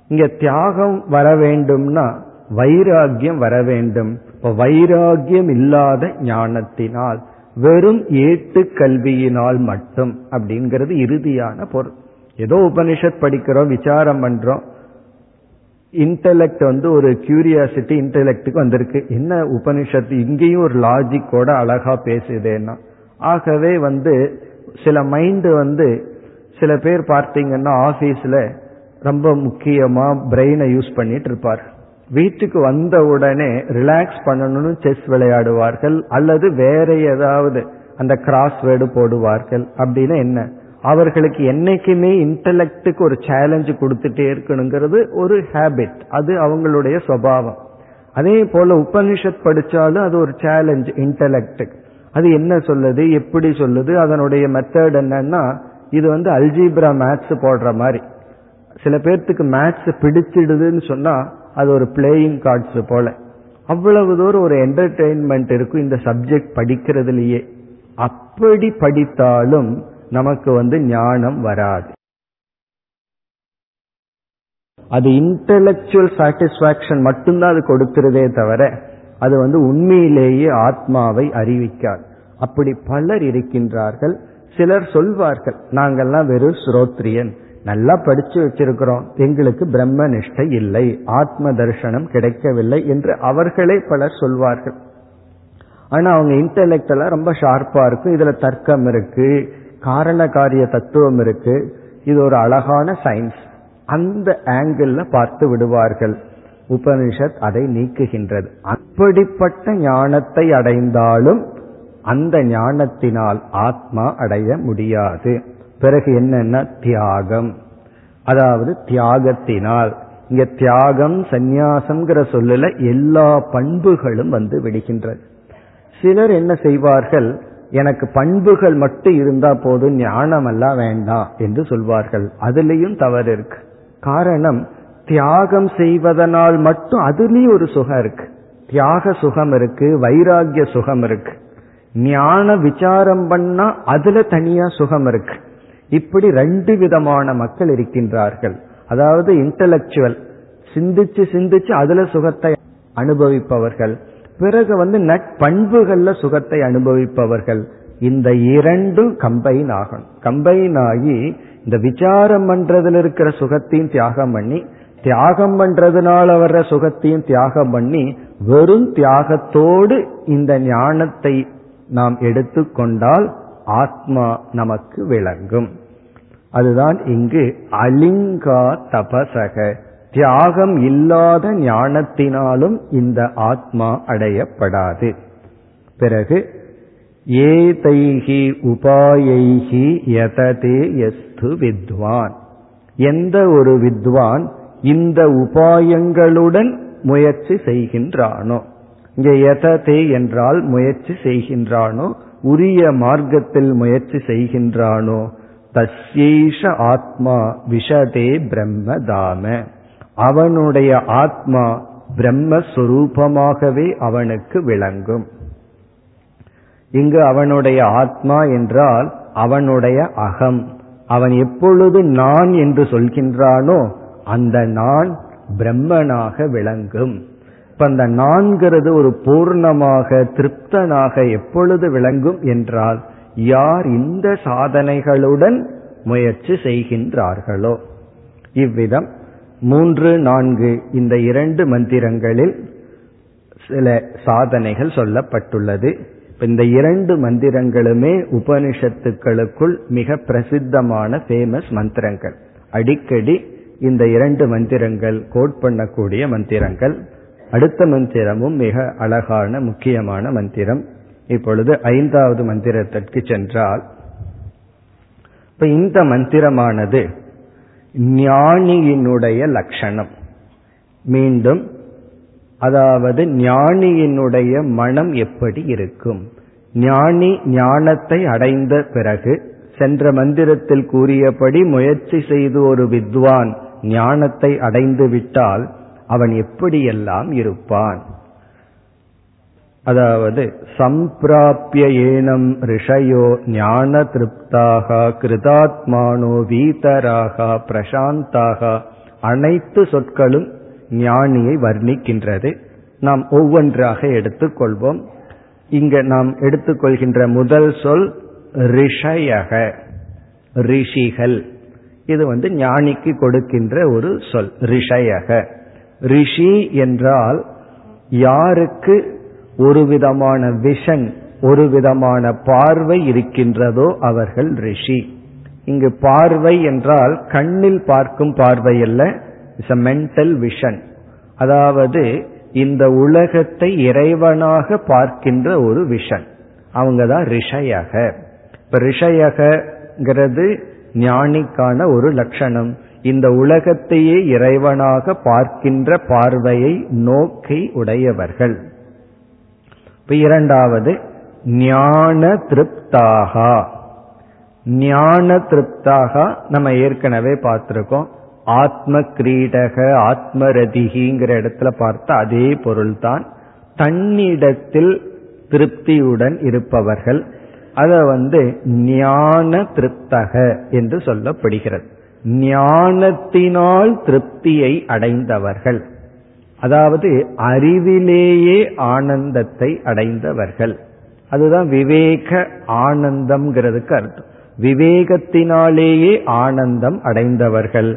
A: இங்க தியாகம் வர வேண்டும்னா வைராகியம் வர வேண்டும். இப்ப வைராகியம் இல்லாத ஞானத்தினால். வெறும் ஏட்டு கல்வியினால் மட்டும் அப்படிங்கிறது இறுதியான பொருள். ஏதோ உபனிஷத் படிக்கிறோம் விசாரம் பண்றோம். இன்டலெக்ட் வந்து ஒரு கியூரியாசிட்டி இன்டலெக்டுக்கு வந்திருக்கு. என்ன உபனிஷத்து இங்கேயும் ஒரு லாஜிக்கோட அழகா பேசுதேன்னா. ஆகவே வந்து சில மைண்டு வந்து சில பேர் பார்த்தீங்கன்னா ஆபீஸ்ல ரொம்ப முக்கியமா பிரெயினை யூஸ் பண்ணிட்டு இருப்பார். வீட்டுக்கு வந்த உடனே ரிலாக்ஸ் பண்ணணும்னு செஸ் விளையாடுவார்கள் அல்லது வேற ஏதாவது அந்த கிராஸ்வேர்டு போடுவார்கள். அப்படின்னு என்ன? அவர்களுக்கு என்னைக்குமே இன்டலெக்டுக்கு ஒரு சேலஞ்சு கொடுத்துட்டே இருக்கணுங்கிறது ஒரு ஹேபிட் அது அவங்களுடைய சுவாவம் அதே போல உபனிஷத் படிச்சாலும் அது ஒரு சேலஞ்ச் இன்டலெக்டுக்கு அது என்ன சொல்லுது? எப்படி சொல்லுது? அதனுடைய மெத்தட் என்னன்னா இது வந்து அல்ஜீப்ரா மேத்ஸ் போடுற மாதிரி. சில பேர்த்துக்கு மேத்ஸ் பிடிச்சிடுதுன்னு சொன்னா அது ஒரு பிளேயிங் கார்ட்ஸ் போல. அவ்வளவு தூரம் ஒரு என்டர்டெயின்மெண்ட் இருக்கும் இந்த சப்ஜெக்ட் படிக்கிறதுலயே. அப்படி படித்தாலும் நமக்கு வந்து ஞானம் வராது. அது இன்டலெக்சுவல் சாட்டிஸ்பாக்சன் மட்டும்தான் அது கொடுக்கிறதே தவிர அது வந்து உண்மையிலேயே ஆத்மாவை அறிவிக்காது. அப்படி பலர் இருக்கின்றார்கள் சிலர் சொல்வார்கள் நாங்கள்லாம் வெறும் ஸ்ரோத்ரியன் நல்லா படிச்சு வச்சிருக்கிறோம். எங்களுக்கு பிரம்ம நிஷ்டை இல்லை. ஆத்ம தர்சனம் கிடைக்கவில்லை என்று அவர்களே பலர் சொல்வார்கள். ஆனா அவங்க இன்டலெக்டெல்லாம் ரொம்ப ஷார்ப்பா இருக்கும் இதுல தர்க்கம் இருக்கு. காரண காரிய தத்துவம் இருக்கு. இது ஒரு அழகான சயின்ஸ் அந்த ஆங்கிள் பார்த்து விடுவார்கள். உபனிஷத் அதை நீக்குகின்றது. அப்படிப்பட்ட ஞானத்தை அடைந்தாலும் அந்த ஞானத்தினால் ஆத்மா அடைய முடியாது. பிறகு என்னன்னா தியாகம். அதாவது தியாகத்தினால் இங்க தியாகம் சந்நியாசம்ங்கிற சொல்லல எல்லா பண்புகளும் வந்து விடுகின்றது. சிலர் என்ன செய்வார்கள் எனக்கு பண்புகள் மட்டும் இருந்தா போதும் ஞானம் எல்லாம் வேண்டாம் என்று சொல்வார்கள். அதுலேயும் தவறு இருக்கு. காரணம் தியாகம் செய்வதனால் மட்டும் அதுலேயும் ஒரு சுகம் இருக்கு. தியாக சுகம் இருக்கு வைராகிய சுகம் இருக்கு. ஞான விசாரம் பண்ணா அதுல தனியா சுகம் இருக்கு. இப்படி ரெண்டு விதமான மக்கள் இருக்கின்றார்கள். அதாவது இன்டலெக்சுவல் சிந்திச்சு சிந்திச்சு அதுல சுகத்தை அனுபவிப்பவர்கள். பிறகு வந்து நட்பண்புகள்ல சுகத்தை அனுபவிப்பவர்கள். இந்த இரண்டும் கம்பைன் ஆகணும். கம்பைன் ஆகி இந்த விசாரம் பண்றதுல இருக்கிற சுகத்தையும் தியாகம் பண்ணி தியாகம் பண்றதுனால வர்ற சுகத்தையும் தியாகம் பண்ணி வெறும் தியாகத்தோடு இந்த ஞானத்தை நாம் எடுத்துக்கொண்டால் ஆத்மா நமக்கு விளங்கும். அதுதான் இங்கு அலிங்கா தபசக. தியாகம் இல்லாத ஞானத்தினாலும் இந்த ஆத்மா அடையப்படாது. பிறகு ஏதைகி உபாயைகி யததே எஸ்து வித்வான். எந்த ஒரு வித்வான் இந்த உபாயங்களுடன் முயற்சி செய்கின்றானோ இங்க எததே என்றால் முயற்சி செய்கின்றானோ உரிய மார்க்கத்தில் முயற்சி செய்கின்றானோ தஸ்யேஷ ஆத்மா விஷதே பிரம்மதாம. அவனுடைய ஆத்மா பிரம்மஸ்வரூபமாகவே அவனுக்கு விளங்கும். இங்கு அவனுடைய ஆத்மா என்றால் அவனுடைய அகம். அவன் எப்பொழுது நான் என்று சொல்கின்றானோ அந்த நான் பிரம்மனாக விளங்கும். இப்ப அந்த நான்கிறது ஒரு பூர்ணமாக திருப்தனாக எப்பொழுது விளங்கும் என்றால் யார் இந்த சாதனைகளுடன் முயற்சி செய்கின்றார்களோ? இவ்விதம் மூன்று நான்கு இந்த இரண்டு மந்திரங்களில் சில சாதனைகள் சொல்லப்பட்டுள்ளது. இந்த இரண்டு மந்திரங்களுமே உபனிஷத்துக்களுக்குள் மிக பிரசித்தமான ஃபேமஸ் மந்திரங்கள். அடிக்கடி இந்த இரண்டு மந்திரங்கள் கோட் பண்ணக்கூடிய மந்திரங்கள். அடுத்த மந்திரமும் மிக அழகான முக்கியமான மந்திரம். இப்பொழுது ஐந்தாவது மந்திரத்திற்கு சென்றால் இப்ப இந்த மந்திரமானது ஞானியினுடைய லட்சணம். மீண்டும் அதாவது ஞானியினுடைய மனம் எப்படி இருக்கும்? ஞானி ஞானத்தை அடைந்த பிறகு சென்ற மந்திரத்தில் கூறியபடி முயற்சி செய்து ஒரு வித்வான் ஞானத்தை அடைந்து விட்டால் அவன் எப்படியெல்லாம் இருப்பான்? அதாவது சம்பிராபிய ஏனம் ரிஷயோ ஞான திருப்தாக கிருதாத்மானோ வீதராக பிரசாந்தாக. அனைத்து சொற்களும் ஞானியை வர்ணிக்கின்றது. நாம் ஒவ்வொன்றாக எடுத்துக்கொள்வோம். இங்க நாம் எடுத்துக்கொள்கின்ற முதல் சொல் ரிஷயக ரிஷிகள். இது வந்து ஞானிக்கு கொடுக்கின்ற ஒரு சொல் ரிஷயக. ரிஷி என்றால் யாருக்கு ஒரு விதமான விஷன் ஒரு விதமான பார்வை இருக்கின்றதோ அவர்கள் ரிஷி. இங்கு பார்வை என்றால் கண்ணில் பார்க்கும் பார்வை அல்ல இட்ஸ் அ மென்டல் விஷன் அதாவது இந்த உலகத்தை இறைவனாக பார்க்கின்ற ஒரு விஷன் அவங்க தான் ரிஷயக. இப்ப ரிஷயகிறது ஞானிக்கான ஒரு லட்சணம். இந்த உலகத்தையே இறைவனாக பார்க்கின்ற பார்வையை நோக்கி உடையவர்கள். இப்ப இரண்டாவது ஞான திருப்தாகா. ஞான திருப்தாக நம்ம ஏற்கனவே பார்த்திருக்கோம். ஆத்ம கிரீடக ஆத்மரதிகிங்கிற இடத்துல பார்த்த அதே பொருள்தான். தன்னிடத்தில் திருப்தியுடன் இருப்பவர்கள். அத வந்து ஞான திருப்தக என்று சொல்லப்படுகிறது. ஞானத்தினால் திருப்தியை அடைந்தவர்கள். அதாவது அறிவிலேயே ஆனந்தத்தை அடைந்தவர்கள். அதுதான் விவேக ஆனந்தம்ங்கிறதுக்கு அர்த்தம். விவேகத்தினாலேயே ஆனந்தம் அடைந்தவர்கள்.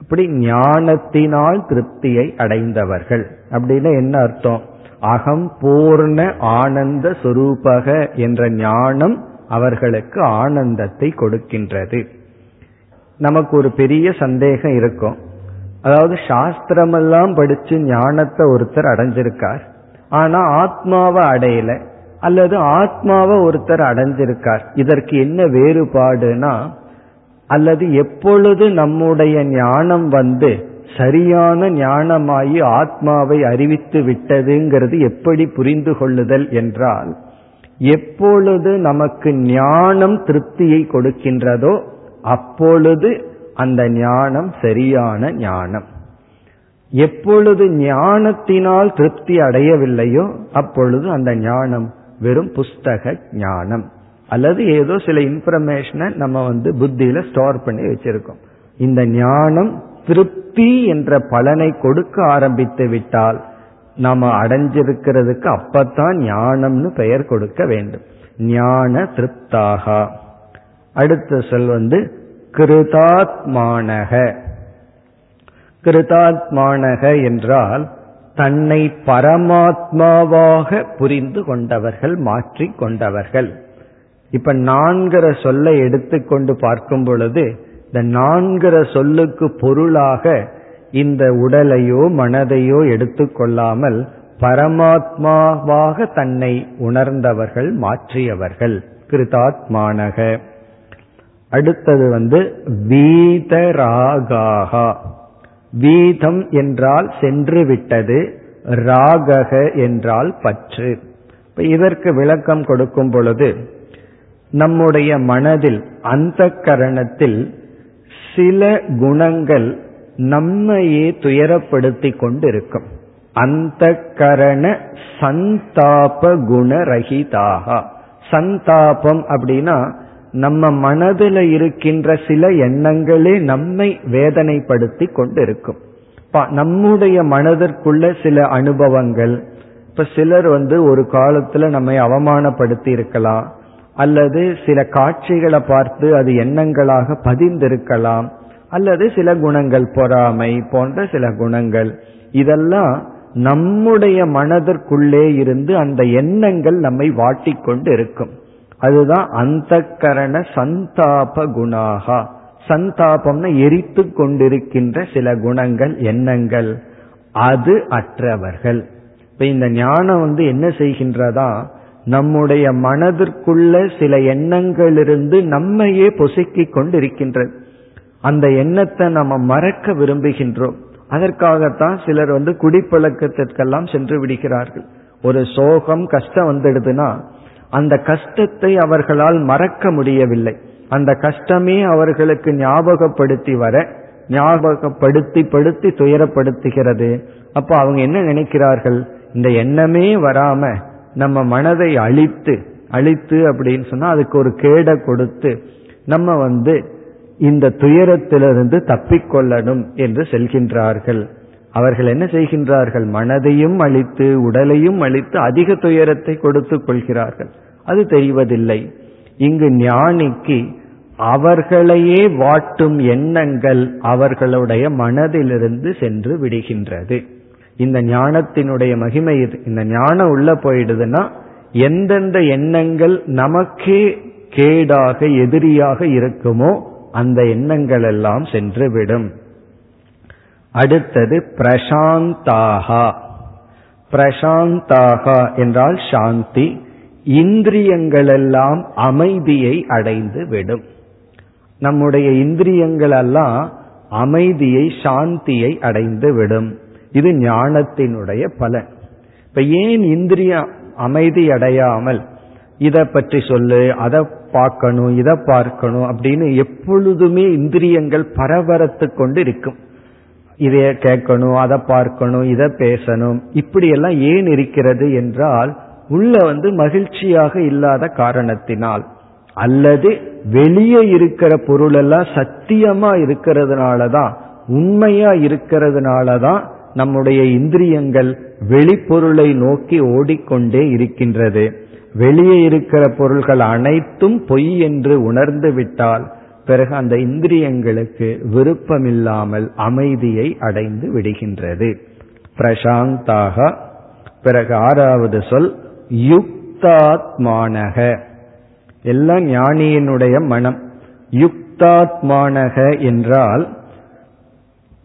A: அப்படி ஞானத்தினால் திருப்தியை அடைந்தவர்கள். அப்படின்னு என்ன அர்த்தம்? அகம் பூர்ண ஆனந்த சுரூபக என்ற ஞானம் அவர்களுக்கு ஆனந்தத்தை கொடுக்கின்றது. நமக்கு ஒரு பெரிய சந்தேகம் இருக்கும். அதாவது சாஸ்திரமெல்லாம் படிச்சு ஞானத்தை ஒருத்தர் அடைஞ்சிருக்கார். ஆனா ஆத்மாவை அடையல அல்லது ஆத்மாவை ஒருத்தர் அடைஞ்சிருக்கார். இதற்கு என்ன வேறுபாடுனா அல்லது எப்பொழுது நம்முடைய ஞானம் வந்து சரியான ஞானமாயி ஆத்மாவை அறிவித்து விட்டதுங்கிறது எப்படி புரிந்து கொள்ளுதல் என்றால் எப்பொழுது நமக்கு ஞானம் திருப்தியை கொடுக்கின்றதோ அப்பொழுது அந்த ஞானம் சரியான ஞானம். எப்பொழுது ஞானத்தினால் திருப்தி அடையவில்லையோ அப்பொழுது அந்த ஞானம் வெறும் புஸ்தக ஞானம். அல்லது ஏதோ சில இன்ஃபர்மேஷனை நம்ம வந்து புத்தியில ஸ்டோர் பண்ணி வச்சிருக்கோம். இந்த ஞானம் திருப்தி என்ற பலனை கொடுக்க ஆரம்பித்து விட்டால் நாம அடைஞ்சிருக்கிறதுக்கு அப்பத்தான் ஞானம்னு பெயர் கொடுக்க வேண்டும். ஞான திருப்தாக. அடுத்த சொல் வந்து கிருதாத்மானக. கிருதாத்மானக என்றால் தன்னை பரமாத்மாவாக புரிந்து கொண்டவர்கள் மாற்றி கொண்டவர்கள். இப்ப நான்கிற சொல்லை எடுத்துக்கொண்டு பார்க்கும் பொழுது இந்த நான்கிற சொல்லுக்கு பொருளாக இந்த உடலையோ மனதையோ எடுத்துக்கொள்ளாமல் பரமாத்மாவாக தன்னை உணர்ந்தவர்கள் மாற்றியவர்கள். கிருதாத்மானக. அடுத்தது வந்து வீதராகாகா வீதம் என்றால் சென்று விட்டது ராகக என்றால் பற்று. இதற்கு விளக்கம் கொடுக்கும் பொழுது நம்முடைய மனதில் அந்த கரணத்தில் சில குணங்கள் நம்மையே துயரப்படுத்தி கொண்டிருக்கும். அந்த கரண சந்தாப குணரகிதாக சந்தாபம் அப்படின்னா நம்ம மனதில் இருக்கின்ற சில எண்ணங்களே நம்மை வேதனைப்படுத்தி கொண்டிருக்கும். நம்முடைய மனதிற்குள்ள சில அனுபவங்கள். இப்ப சிலர் வந்து ஒரு காலத்துல நம்மை அவமானப்படுத்தி இருக்கலாம். அல்லது சில காட்சிகளை பார்த்து அது எண்ணங்களாக பதிந்திருக்கலாம். அல்லது சில குணங்கள் பொறாமை போன்ற சில குணங்கள். இதெல்லாம் நம்முடைய மனதிற்குள்ளே இருந்து அந்த எண்ணங்கள் நம்மை வாட்டிக்கொண்டு இருக்கும் அதுதான் அந்த கரண சந்தாப குணாகா. சந்தாபம்னா எரித்து கொண்டிருக்கின்ற சில குணங்கள் எண்ணங்கள். அது அற்றவர்கள். இப்ப இந்த ஞானம் வந்து என்ன செய்கின்றதா? நம்முடைய மனதிற்குள்ள சில எண்ணங்களிலிருந்து நம்மையே பொசுக்கிக் கொண்டிருக்கின்றது. அந்த எண்ணத்தை நம்ம மறக்க விரும்புகின்றோம். அதற்காகத்தான் சிலர் வந்து குடிப்பழக்கத்திற்கெல்லாம் சென்று விடுகிறார்கள். ஒரு சோகம் கஷ்டம் வந்துடுதுன்னா அந்த கஷ்டத்தை அவர்களால் மறக்க முடியவில்லை. அந்த கஷ்டமே அவர்களுக்கு ஞாபகப்படுத்தி வர ஞாபகப்படுத்தி படுத்தி துயரப்படுத்துகிறது. அப்போ அவங்க என்ன நினைக்கிறார்கள்? இந்த எண்ணமே வராம நம்ம மனதை அழித்து அழித்து அப்படின்னு சொன்னா அதுக்கு ஒரு கேடை கொடுத்து நம்ம வந்து இந்த துயரத்திலிருந்து தப்பிக்கொள்ளணும் என்று செல்கின்றார்கள். அவர்கள் என்ன செய்கின்றார்கள்? மனதையும் அழித்து உடலையும் அழித்து அதிக துயரத்தை கொடுத்து கொள்கிறார்கள். அது தெரிவதில்லை. இங்கு ஞானிக்கு அவர்களையே வாட்டும் எண்ணங்கள் அவர்களுடைய மனதிலிருந்து சென்று விடுகின்றது. இந்த ஞானத்தினுடைய மகிமை இது. இந்த ஞானம் உள்ள போயிடுதுன்னா எந்தெந்த எண்ணங்கள் நமக்கே கேடாக எதிரியாக இருக்குமோ அந்த எண்ணங்கள் எல்லாம் சென்று விடும் அடுத்தது பிரசாந்தாகா. பிரசாந்தாகா என்றால் சாந்தி இந்திரியங்களெல்லாம் அமைதியை அடைந்து விடும் நம்முடைய இந்திரியங்கள் எல்லாம் அமைதியை சாந்தியை அடைந்து விடும் இது ஞானத்தினுடைய பலன். இப்ப ஏன் இந்திரிய அமைதி அடையாமல் இதை பற்றி சொல்லு அதை பார்க்கணும் இதை பார்க்கணும் அப்படின்னு எப்பொழுதுமே இந்திரியங்கள் பரபரத்து கொண்டு இருக்கும். இதைய கேட்கணும் அதை பார்க்கணும் இதை பேசணும். இப்படியெல்லாம் ஏன் இருக்கிறது என்றால் உள்ள வந்து மகிழ்ச்சியாக இல்லாத காரணத்தினால் அல்லது வெளியே இருக்கிற பொருள் எல்லாம் சத்தியமா இருக்கிறதுனாலதான் உண்மையா இருக்கிறதுனாலதான் நம்முடைய இந்திரியங்கள் வெளிப்பொருளை நோக்கி ஓடிக்கொண்டே இருக்கின்றது. வெளியே இருக்கிற பொருள்கள் அனைத்தும் பொய் என்று உணர்ந்து விட்டால் பிறகு அந்த இந்திரியங்களுக்கு விருப்பமில்லாமல் அமைதியை அடைந்து விடுகின்றது. பிரசாந்தாக பிறகு ஆறாவது சொல் யுக்தாத்மானக. எல்லாம் ஞானியினுடைய மனம். யுக்தாத்மானக என்றால்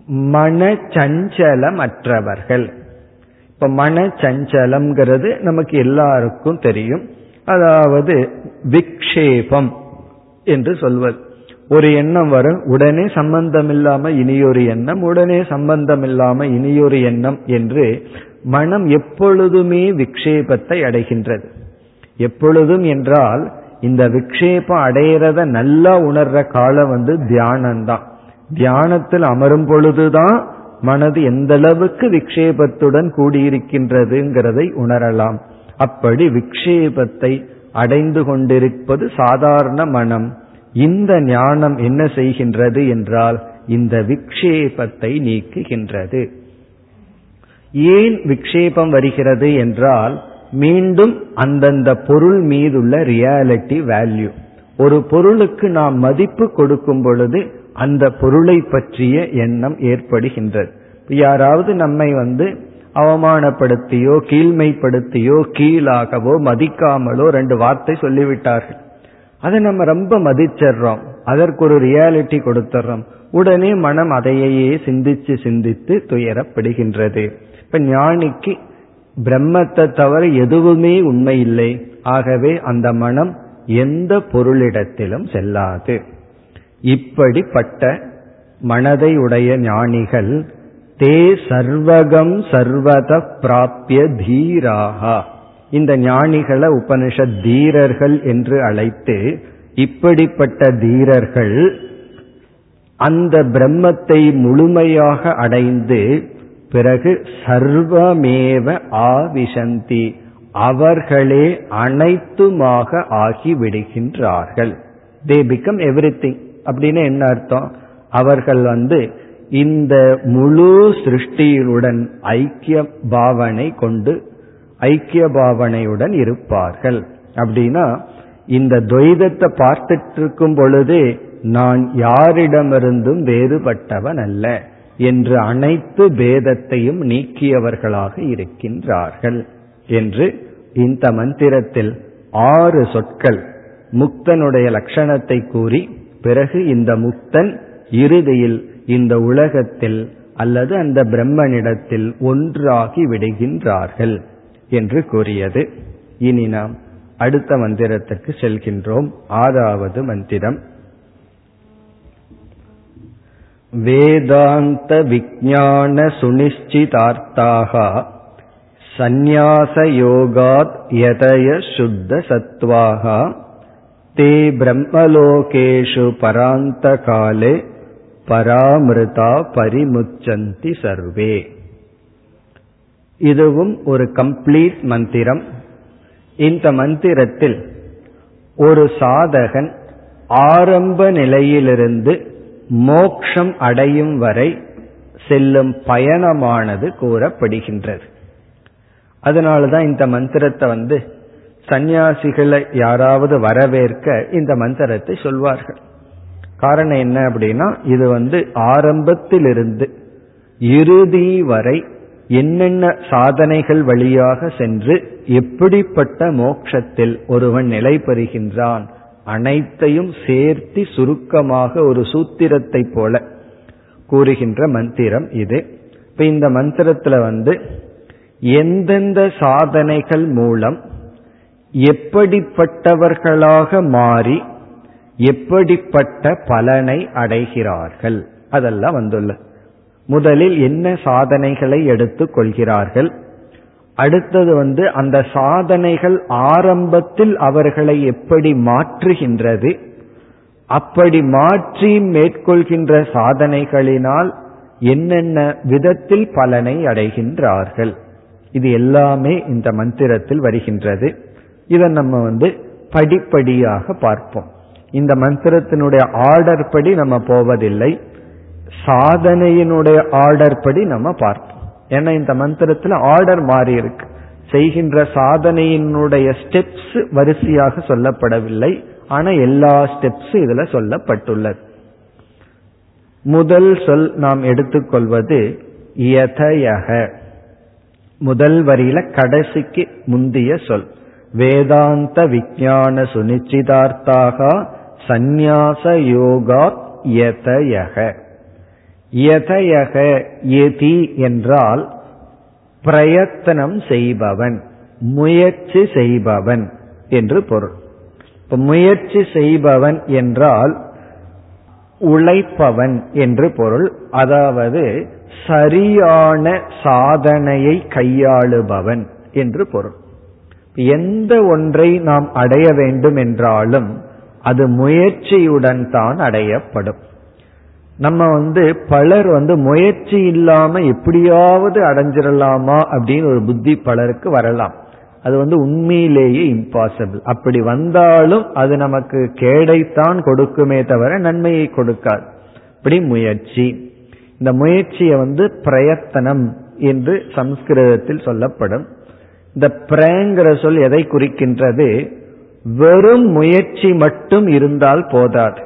A: மன சஞ்சலமற்றவர்கள் இப்ப மனச்சஞ்சலம்ங்கிறது நமக்கு எல்லாருக்கும் தெரியும். அதாவது விக்ஷேபம் என்று சொல்வது. ஒரு எண்ணம் வரும் உடனே சம்பந்தம் இல்லாம இனியொரு எண்ணம் உடனே சம்பந்தம் இல்லாம இனியொரு எண்ணம் என்று மனம் எப்பொழுதுமே விக்ஷேபத்தை அடைகின்றது. எப்பொழுதும் என்றால் இந்த விக்ஷேபம் அடையிறத நல்லா உணர்ற காலம் வந்து தியானம்தான். தியானத்தில் அமரும் பொழுதுதான் மனது எந்த அளவுக்கு விக்ஷேபத்துடன் கூடியிருக்கின்றதுங்கிறதை உணரலாம். அப்படி விக்ஷேபத்தை அடைந்து கொண்டிருப்பது சாதாரண மனம். இந்த ஞானம் என்ன செய்கின்றது என்றால் இந்த விக்ஷேபத்தை நீக்குகின்றது. ஏன் விக்ஷேபம் வருகிறது என்றால் மீண்டும் அந்தந்த பொருள் மீதுள்ள ரியாலிட்டி வேல்யூ ஒரு பொருளுக்கு நாம் மதிப்பு கொடுக்கும் பொழுது அந்த பொருளை பற்றிய எண்ணம் ஏற்படுகின்றது. யாராவது நம்மை வந்து அவமானப்படுத்தியோ கீழ்மைப்படுத்தியோ கீழாகவோ மதிக்காமலோ ரெண்டு வார்த்தை சொல்லிவிட்டார்கள். அதை நம்ம ரொம்ப மதிச்சிடுறோம். அதற்கு ஒரு ரியாலிட்டி கொடுத்துறோம் உடனே மனம் அதையே சிந்திச்சு சிந்தித்து துயரப்படுகின்றது. இப்ப ஞானிக்கு பிரம்மத்தை தவிர எதுவுமே உண்மை இல்லை. ஆகவே அந்த மனம் எந்த பொருளிடத்திலும் செல்லாது. இப்படிப்பட்ட மனதை உடைய ஞானிகள் தே சர்வகம் சர்வத பிராப்பிய தீராகா. இந்த ஞானிகளை உபனிஷத் தீரர்கள் என்று அழைத்து இப்படிப்பட்ட தீரர்கள் அந்த பிரம்மத்தை முழுமையாக அடைந்து பிறகு சர்வமேவ ஆவிசந்தி. அவர்களே அனைத்துமாக ஆகி விடுகின்றார்கள் தே பிகம் எவ்ரி திங் அப்படின்னு என்ன அர்த்தம்? அவர்கள் வந்து இந்த முழு சிருஷ்டியுடன் ஐக்கிய பாவனை கொண்டு ஐக்கிய பாவனையுடன் இருப்பார்கள். அப்படின்னா இந்த துவைதத்தை பார்த்துட்டு இருக்கும் பொழுதே நான் யாரிடமிருந்தும் வேறுபட்டவன் அல்ல. என்று அனைத்து பேதத்தையும் நீக்கியவர்களாக இருக்கின்றார்கள் என்று இந்த மந்திரத்தில் ஆறு சொற்கள் முக்தனுடைய லட்சணத்தை கூறி பிறகு இந்த முக்தன் இறுதியில் இந்த உலகத்தில் அல்லது அந்த பிரம்மனிடத்தில் ஒன்றாகி விடுகின்றார்கள் என்று கூறியது. இனி நாம் அடுத்த மந்திரத்துக்கு செல்கின்றோம். ஆறாவது மந்திரம். வேதாந்த விஜான சுனிச்சிதார்த்தாக சந்நியாசயோகாத் யதய சுத்த சத்வாக தே பிரம்மலோகேஷு பராந்த காலே பராமிருதா பரிமுச்சந்தி சர்வே இதுவும் ஒரு கம்ப்ளீட் மந்திரம். இந்த மந்திரத்தில் ஒரு சாதகன் ஆரம்ப நிலையிலிருந்து மோக்ஷம் அடையும் வரை செல்லும் பயணமானது கூறப்படுகின்றது. அதனாலதான் இந்த மந்திரத்தை வந்து சந்நியாசிகளை யாராவது வரவேற்க இந்த மந்திரத்தை சொல்வார்கள். காரணம் என்ன அப்படின்னா இது வந்து ஆரம்பத்திலிருந்து இறுதி வரை என்னென்ன சாதனைகள் வழியாக சென்று எப்படிப்பட்ட மோட்சத்தில் ஒருவன் நிலை பெறுகின்றான் அனைத்தையும் சேர்த்து சுருக்கமாக ஒரு சூத்திரத்தை போல கூறுகின்ற மந்திரம் இது. இப்ப இந்த மந்திரத்துல வந்து எந்தெந்த சாதனைகள் மூலம் எப்படிப்பட்டவர்களாக மாறி எப்படிப்பட்ட பலனை அடைகிறார்கள்? அதெல்லாம் வந்துள்ள முதலில் என்ன சாதனைகளை எடுத்துக் கொள்கிறார்கள்? அடுத்தது வந்து அந்த சாதனைகள் ஆரம்பத்தில் அவர்களை எப்படி மாற்றுகின்றது அப்படி மாற்றி மேற்கொள்கின்ற சாதனைகளினால் என்னென்ன விதத்தில் பலனை அடைகின்றார்கள். இது எல்லாமே இந்த மந்திரத்தில் வருகின்றது. இதை நம்ம வந்து படிப்படியாக பார்ப்போம். இந்த மந்திரத்தினுடைய ஆர்டர் படி நம்ம போவதில்லை. சாதனையினுடைய ஆர்டர் படி நம்ம பார்ப்போம். ஏன்னா இந்த மந்திரத்துல ஆர்டர் மாறி இருக்கு. செய்கின்ற சாதனையினுடைய ஸ்டெப்ஸ் வரிசையாக சொல்லப்படவில்லை. ஆனா எல்லா ஸ்டெப்ஸ் இதுல சொல்லப்பட்டுள்ளது. முதல் சொல் நாம் எடுத்துக்கொள்வது யதயக முதல் வரியில கடைசிக்கு முந்திய சொல். வேதாந்த விஜான சுனிச்சிதார்த்தாக சந்நியாச யோகா யதயக யதயக எதி என்றால் பிரயத்தனம் செய்பவன் முயற்சி செய்பவன் என்று பொருள். இப்ப முயற்சி செய்பவன் என்றால் உழைப்பவன் என்று பொருள். அதாவது சரியான சாதனையை கையாளுபவன் என்று பொருள். எந்த ஒன்றை நாம் அடைய வேண்டும் என்றாலும் அது முயற்சியுடன் தான் அடையப்படும். நம்ம வந்து பலர் வந்து முயற்சி இல்லாம எப்படியாவது அடைஞ்சிடலாமா அப்படின்னு ஒரு புத்தி பலருக்கு வரலாம். அது வந்து உண்மையிலேயே இம்பாசிபிள் அப்படி வந்தாலும் அது நமக்கு கேடைத்தான் கொடுக்குமே தவிர நன்மையை கொடுக்காது. இப்படி முயற்சி. இந்த முயற்சியை வந்து பிரயத்தனம் என்று சம்ஸ்கிருதத்தில் சொல்லப்படும். இந்த பிரங்கிற சொல் எதை குறிக்கின்றது? வெறும் முயற்சி மட்டும் இருந்தால் போதாது.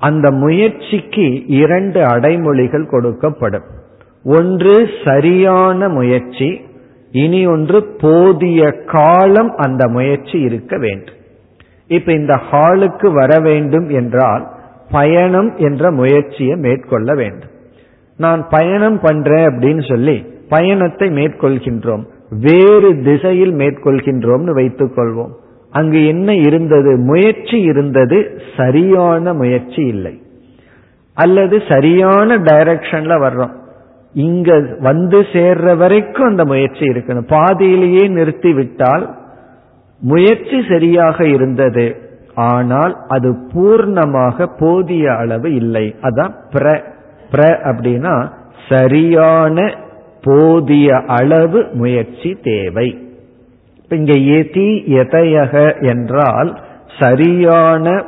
A: அந்த முயற்சிக்கு இரண்டு அடைமொழிகள் கொடுக்கப்படும். ஒன்று சரியான முயற்சி இனி ஒன்று போதிய காலம் அந்த முயற்சி இருக்க வேண்டும். இப்ப இந்த ஹாலுக்கு வர வேண்டும் என்றால் பயணம் என்ற முயற்சியை மேற்கொள்ள வேண்டும். நான் பயணம் பண்றேன் அப்படின்னு சொல்லி பயணத்தை மேற்கொள்கின்றோம். வேறு திசையில் மேற்கொள்கின்றோம்னு வைத்துக் கொள்வோம் அங்கு என்ன இருந்தது? முயற்சி இருந்தது. சரியான முயற்சி இல்லை. அல்லது சரியான டைரக்ஷன்ல வர்றோம். இங்க வந்து சேர்ற வரைக்கும் அந்த முயற்சி இருக்கணும். பாதியிலேயே நிறுத்தி விட்டால் முயற்சி சரியாக இருந்தது. ஆனால் அது பூர்ணமாக போதிய அளவு இல்லை. அதான் பிர. பிர அப்படின்னா சரியான போதிய அளவு முயற்சி தேவை. இங்க எதி எதையக என்றால் சரியான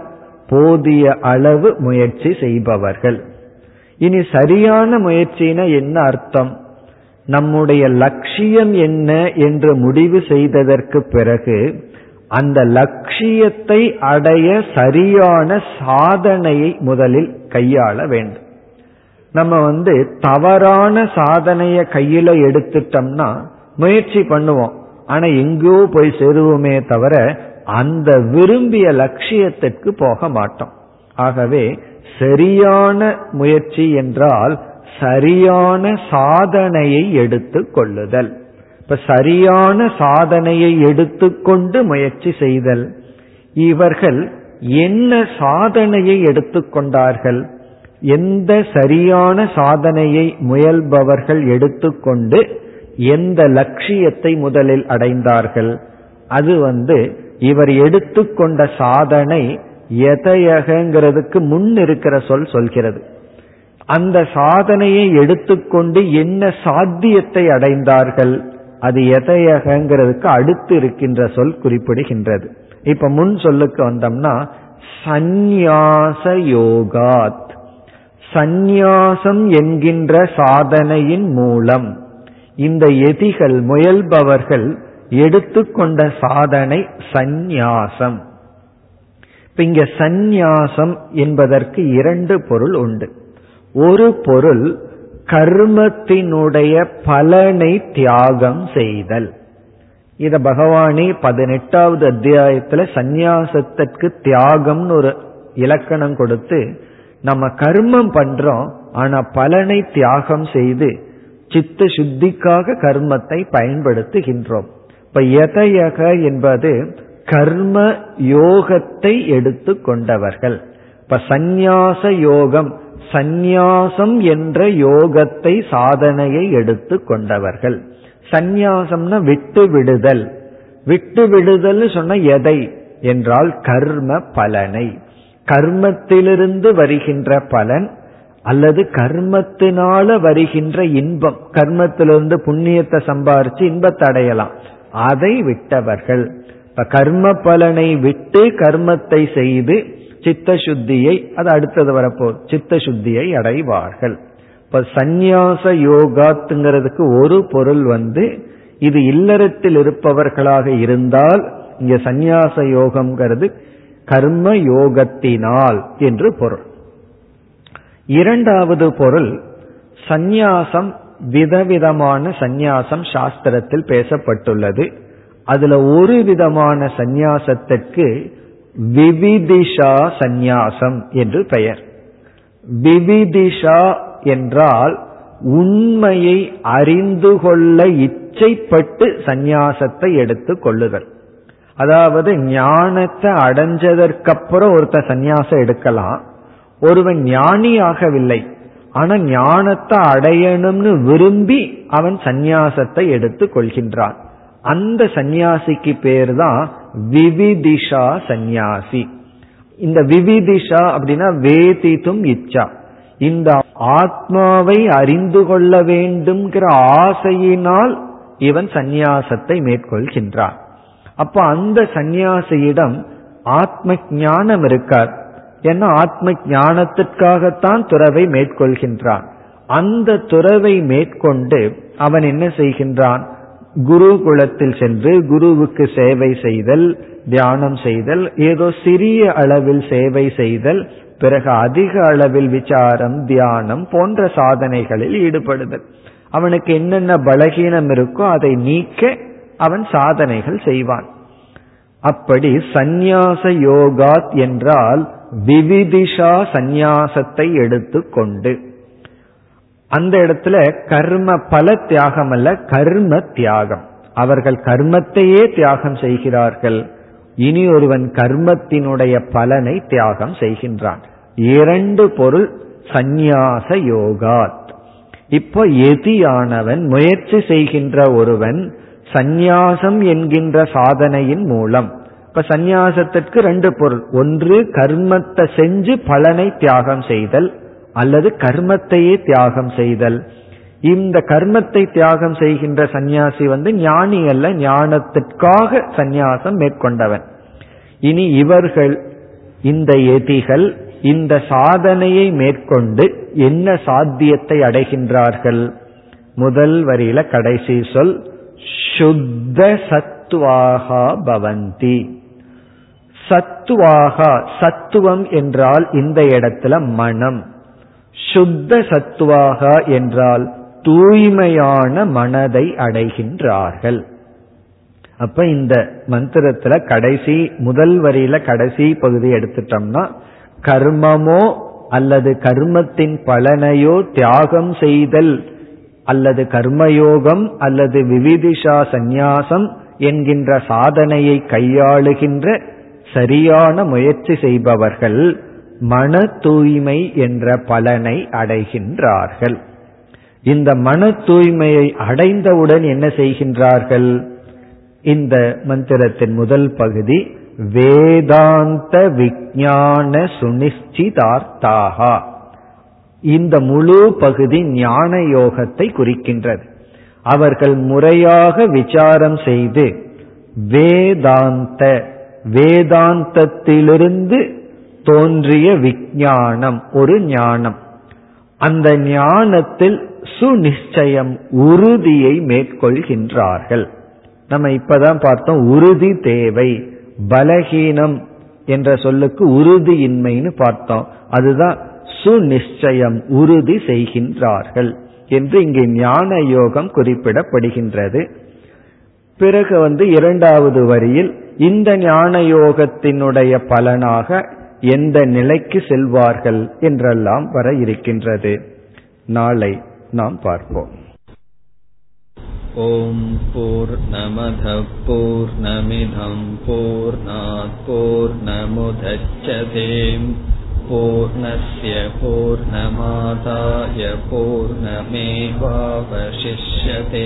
A: போதிய அளவு முயற்சி செய்பவர்கள். இனி சரியான முயற்சினா என்ன அர்த்தம்? நம்முடைய லட்சியம் என்ன என்று முடிவு செய்ததற்கு பிறகு அந்த லட்சியத்தை அடைய சரியான சாதனையை முதலில் கையாள வேண்டும். நம்ம வந்து தவறான சாதனையை கையில எடுத்துட்டோம்னா முயற்சி பண்ணுவோம். ஆனா எங்கோ போய் சேருவோமே தவிர அந்த விரும்பிய லட்சியத்திற்கு போக மாட்டோம். ஆகவே சரியான முயற்சி என்றால் சரியான சாதனையை எடுத்து கொள்ளுதல். இப்ப சரியான சாதனையை எடுத்துக்கொண்டு முயற்சி செய்தல். இவர்கள் என்ன சாதனையை எடுத்துக்கொண்டார்கள் எந்த சரியான சாதனையை முயல்பவர்கள் எடுத்துக்கொண்டு எந்த லட்சியத்தை முதலில் அடைந்தார்கள்? அது வந்து இவர் எடுத்துக்கொண்ட சாதனை எதையகங்கிறதுக்கு முன் இருக்கிற சொல் சொல்கிறது. அந்த சாதனையை எடுத்துக்கொண்டு என்ன சாத்தியத்தை அடைந்தார்கள்? அது எதையகங்கிறதுக்கு அடுத்து இருக்கின்ற சொல் குறிப்பிடுகின்றது. இப்ப முன் சொல்லுக்கு வந்தோம்னா சந்நியாச யோகாத். சந்நியாசம் என்கின்ற சாதனையின் மூலம். இந்த எதிகள் முயல்பவர்கள் எடுத்துக்கொண்ட சாதனை சந்நியாசம். இப்ப இங்க சந்நியாசம் என்பதற்கு இரண்டு பொருள் உண்டு. ஒரு பொருள் கர்மத்தினுடைய பலனை தியாகம் செய்தல். இத பகவானே பதினெட்டாவது அத்தியாயத்துல சந்நியாசத்திற்கு தியாகம்னு ஒரு இலக்கணம் கொடுத்து நம்ம கர்மம் பண்றோம் ஆனா பலனை தியாகம் செய்து சித்த சுத்திக்காக கர்மத்தை பயன்படுத்துகின்றோம். இப்ப எதையக என்பது கர்ம யோகத்தை எடுத்து கொண்டவர்கள். இப்ப சந்நியாச யோகம் சந்நியாசம் என்ற யோகத்தை சாதனையை எடுத்து கொண்டவர்கள். சந்நியாசம்னா விட்டு விடுதல். விட்டு விடுதல் சொன்ன எதை? என்றால் கர்ம பலனை. கர்மத்திலிருந்து வருகின்ற பலன் அல்லது கர்மத்தினால வருகின்ற இன்பம் கர்மத்திலிருந்து புண்ணியத்தை சம்பாரிச்சு இன்பத்தை அடையலாம். அதை விட்டவர்கள். இப்ப கர்ம பலனை விட்டு கர்மத்தை செய்து சித்த சுத்தியை அது அடுத்தது வரப்போ சித்த சுத்தியை அடைவார்கள். இப்ப சந்நியாச யோகாத்துங்கிறதுக்கு ஒரு பொருள் வந்து இது இல்லறத்தில் இருப்பவர்களாக இருந்தால் இங்க சந்நியாச யோகம்ங்கிறது கர்ம யோகத்தினால் என்று பொருள். இரண்டாவது பொருள் சந்நியாசம் விதவிதமான சந்நியாசம் சாஸ்திரத்தில் பேசப்பட்டுள்ளது. அதுல ஒரு விதமான சந்நியாசத்திற்கு விவிதிஷா சந்நியாசம் என்று பெயர். விவிதிஷா என்றால் உண்மையை அறிந்து கொள்ள இச்சைப்பட்டு சந்நியாசத்தை எடுத்து கொள்ளுதல். அதாவது ஞானத்தை அடைஞ்சதற்கப்புறம் ஒருத்தர் சந்நியாசம் எடுக்கலாம். ஒருவன் ஞானி ஆகவில்லை ஆனா ஞானத்தை அடையணும்னு விரும்பி அவன் சந்நியாசத்தை எடுத்துக் கொள்கின்றான். அந்த சந்நியாசிக்கு பேர் தான் விவிதிஷா சந்நியாசி. இந்த விவிதிஷா அப்படின்னா வேதித்தும் இச்சா. இந்த ஆத்மாவை அறிந்து கொள்ள வேண்டும்ங்கிற ஆசையினால் இவன் சந்நியாசத்தை மேற்கொள்கின்றான். அப்ப அந்த சந்நியாசியிடம் ஆத்ம ஞானம் இருக்கார் ஏன்னா ஆத்ம ஞானத்திற்காகத்தான் துறவை மேற்கொள்கின்றான். அந்த துறவை மேற்கொண்டு அவன் என்ன செய்கின்றான்? குருகுலத்தில் சென்று குருவுக்கு சேவை செய்தல் தியானம் செய்தல் ஏதோ சிறிய அளவில் சேவை செய்தல் பிறகு அதிக அளவில் விசாரம் தியானம் போன்ற சாதனைகளில் ஈடுபடுதல். அவனுக்கு என்னென்ன பலகீனம் இருக்கோ அதை நீக்க அவன் சாதனைகள் செய்வான். அப்படி சந்நியாச யோகாத் என்றால் விவிதிஷா சந்நியாசத்தை எடுத்துக்கொண்டு. அந்த இடத்துல கர்ம பல தியாகம் அல்ல கர்ம தியாகம். அவர்கள் கர்மத்தையே தியாகம் செய்கிறார்கள். இனி ஒருவன் கர்மத்தினுடைய பலனை தியாகம் செய்கின்றான். இரண்டு பொருள் சந்நியாச யோகாத். இப்போ எதியானவன் முயற்சி செய்கின்ற ஒருவன் சந்நியாசம் என்கின்ற சாதனையின் மூலம் இப்ப சந்நியாசத்திற்கு ரெண்டு பொருள். ஒன்று கர்மத்தை செஞ்சு பலனை தியாகம் செய்தல் அல்லது கர்மத்தையே தியாகம் செய்தல். இந்த கர்மத்தை தியாகம் செய்கின்ற சந்நியாசி வந்து ஞானி அல்ல ஞானத்திற்காக சந்நியாசம் மேற்கொண்டவன். இனி இவர்கள் இந்த எதிகள் இந்த சாதனையை மேற்கொண்டு என்ன சாத்தியத்தை அடைகின்றார்கள்? முதல் வரியில கடைசி சொல் சுத்த சத்வாகா பவந்தி. சத்துவாகா சத்துவம் என்றால் இந்த இடத்துல மனம். சுத்த சத்துவாகா என்றால் தூய்மையான மனதை அடைகின்றார்கள். அப்ப இந்த மந்திரத்துல கடைசி முதல் வரியில கடைசி பகுதி எடுத்துட்டோம்னா கர்மமோ அல்லது கர்மத்தின் பலனையோ தியாகம் செய்தல் அல்லது கர்மயோகம் அல்லது விவிதிஷா சந்நியாசம் என்கின்ற சாதனையை கையாளுகின்ற சரியான முயற்சி செய்பவர்கள் மன தூய்மை என்ற பலனை அடைகின்றார்கள். இந்த மன தூய்மையை அடைந்தவுடன் என்ன செய்கின்றார்கள்? இந்த மந்திரத்தின் முதல் பகுதி வேதாந்த விஜான சுனிச்சிதார்த்தாகா இந்த முழு பகுதி ஞான யோகத்தை குறிக்கின்றது. அவர்கள் முறையாக விசாரம் செய்து வேதாந்த வேதாந்தத்திலிருந்து தோன்றிய விஞ்ஞானம் ஒரு ஞானம். அந்த ஞானத்தில் சுநிச்சயம் உறுதியை மேற்கொள்கின்றார்கள். நம்ம இப்பதான் பார்த்தோம் உறுதி தேவை பலகீனம் என்ற சொல்லுக்கு உறுதியின்மைன்னு பார்த்தோம். அதுதான் சுநிச்சயம் உறுதி செய்கின்றார்கள் என்று இங்கே ஞான யோகம் குறிப்பிடப்படுகின்றது. பிறகு வந்து இரண்டாவது வரியில் இந்த ஞான யோகத்தினுடைய பலனாக எந்த நிலைக்கு செல்வார்கள் என்றெல்லாம் வர இருக்கின்றது நாளை நாம் பார்ப்போம்
B: ॐ पूर्णमधः पूर्णमिधम् पूर्णात् पूर्णमुदच्छते पूर्णस्य पूर्णमादाय पूर्णमेवावशिष्यते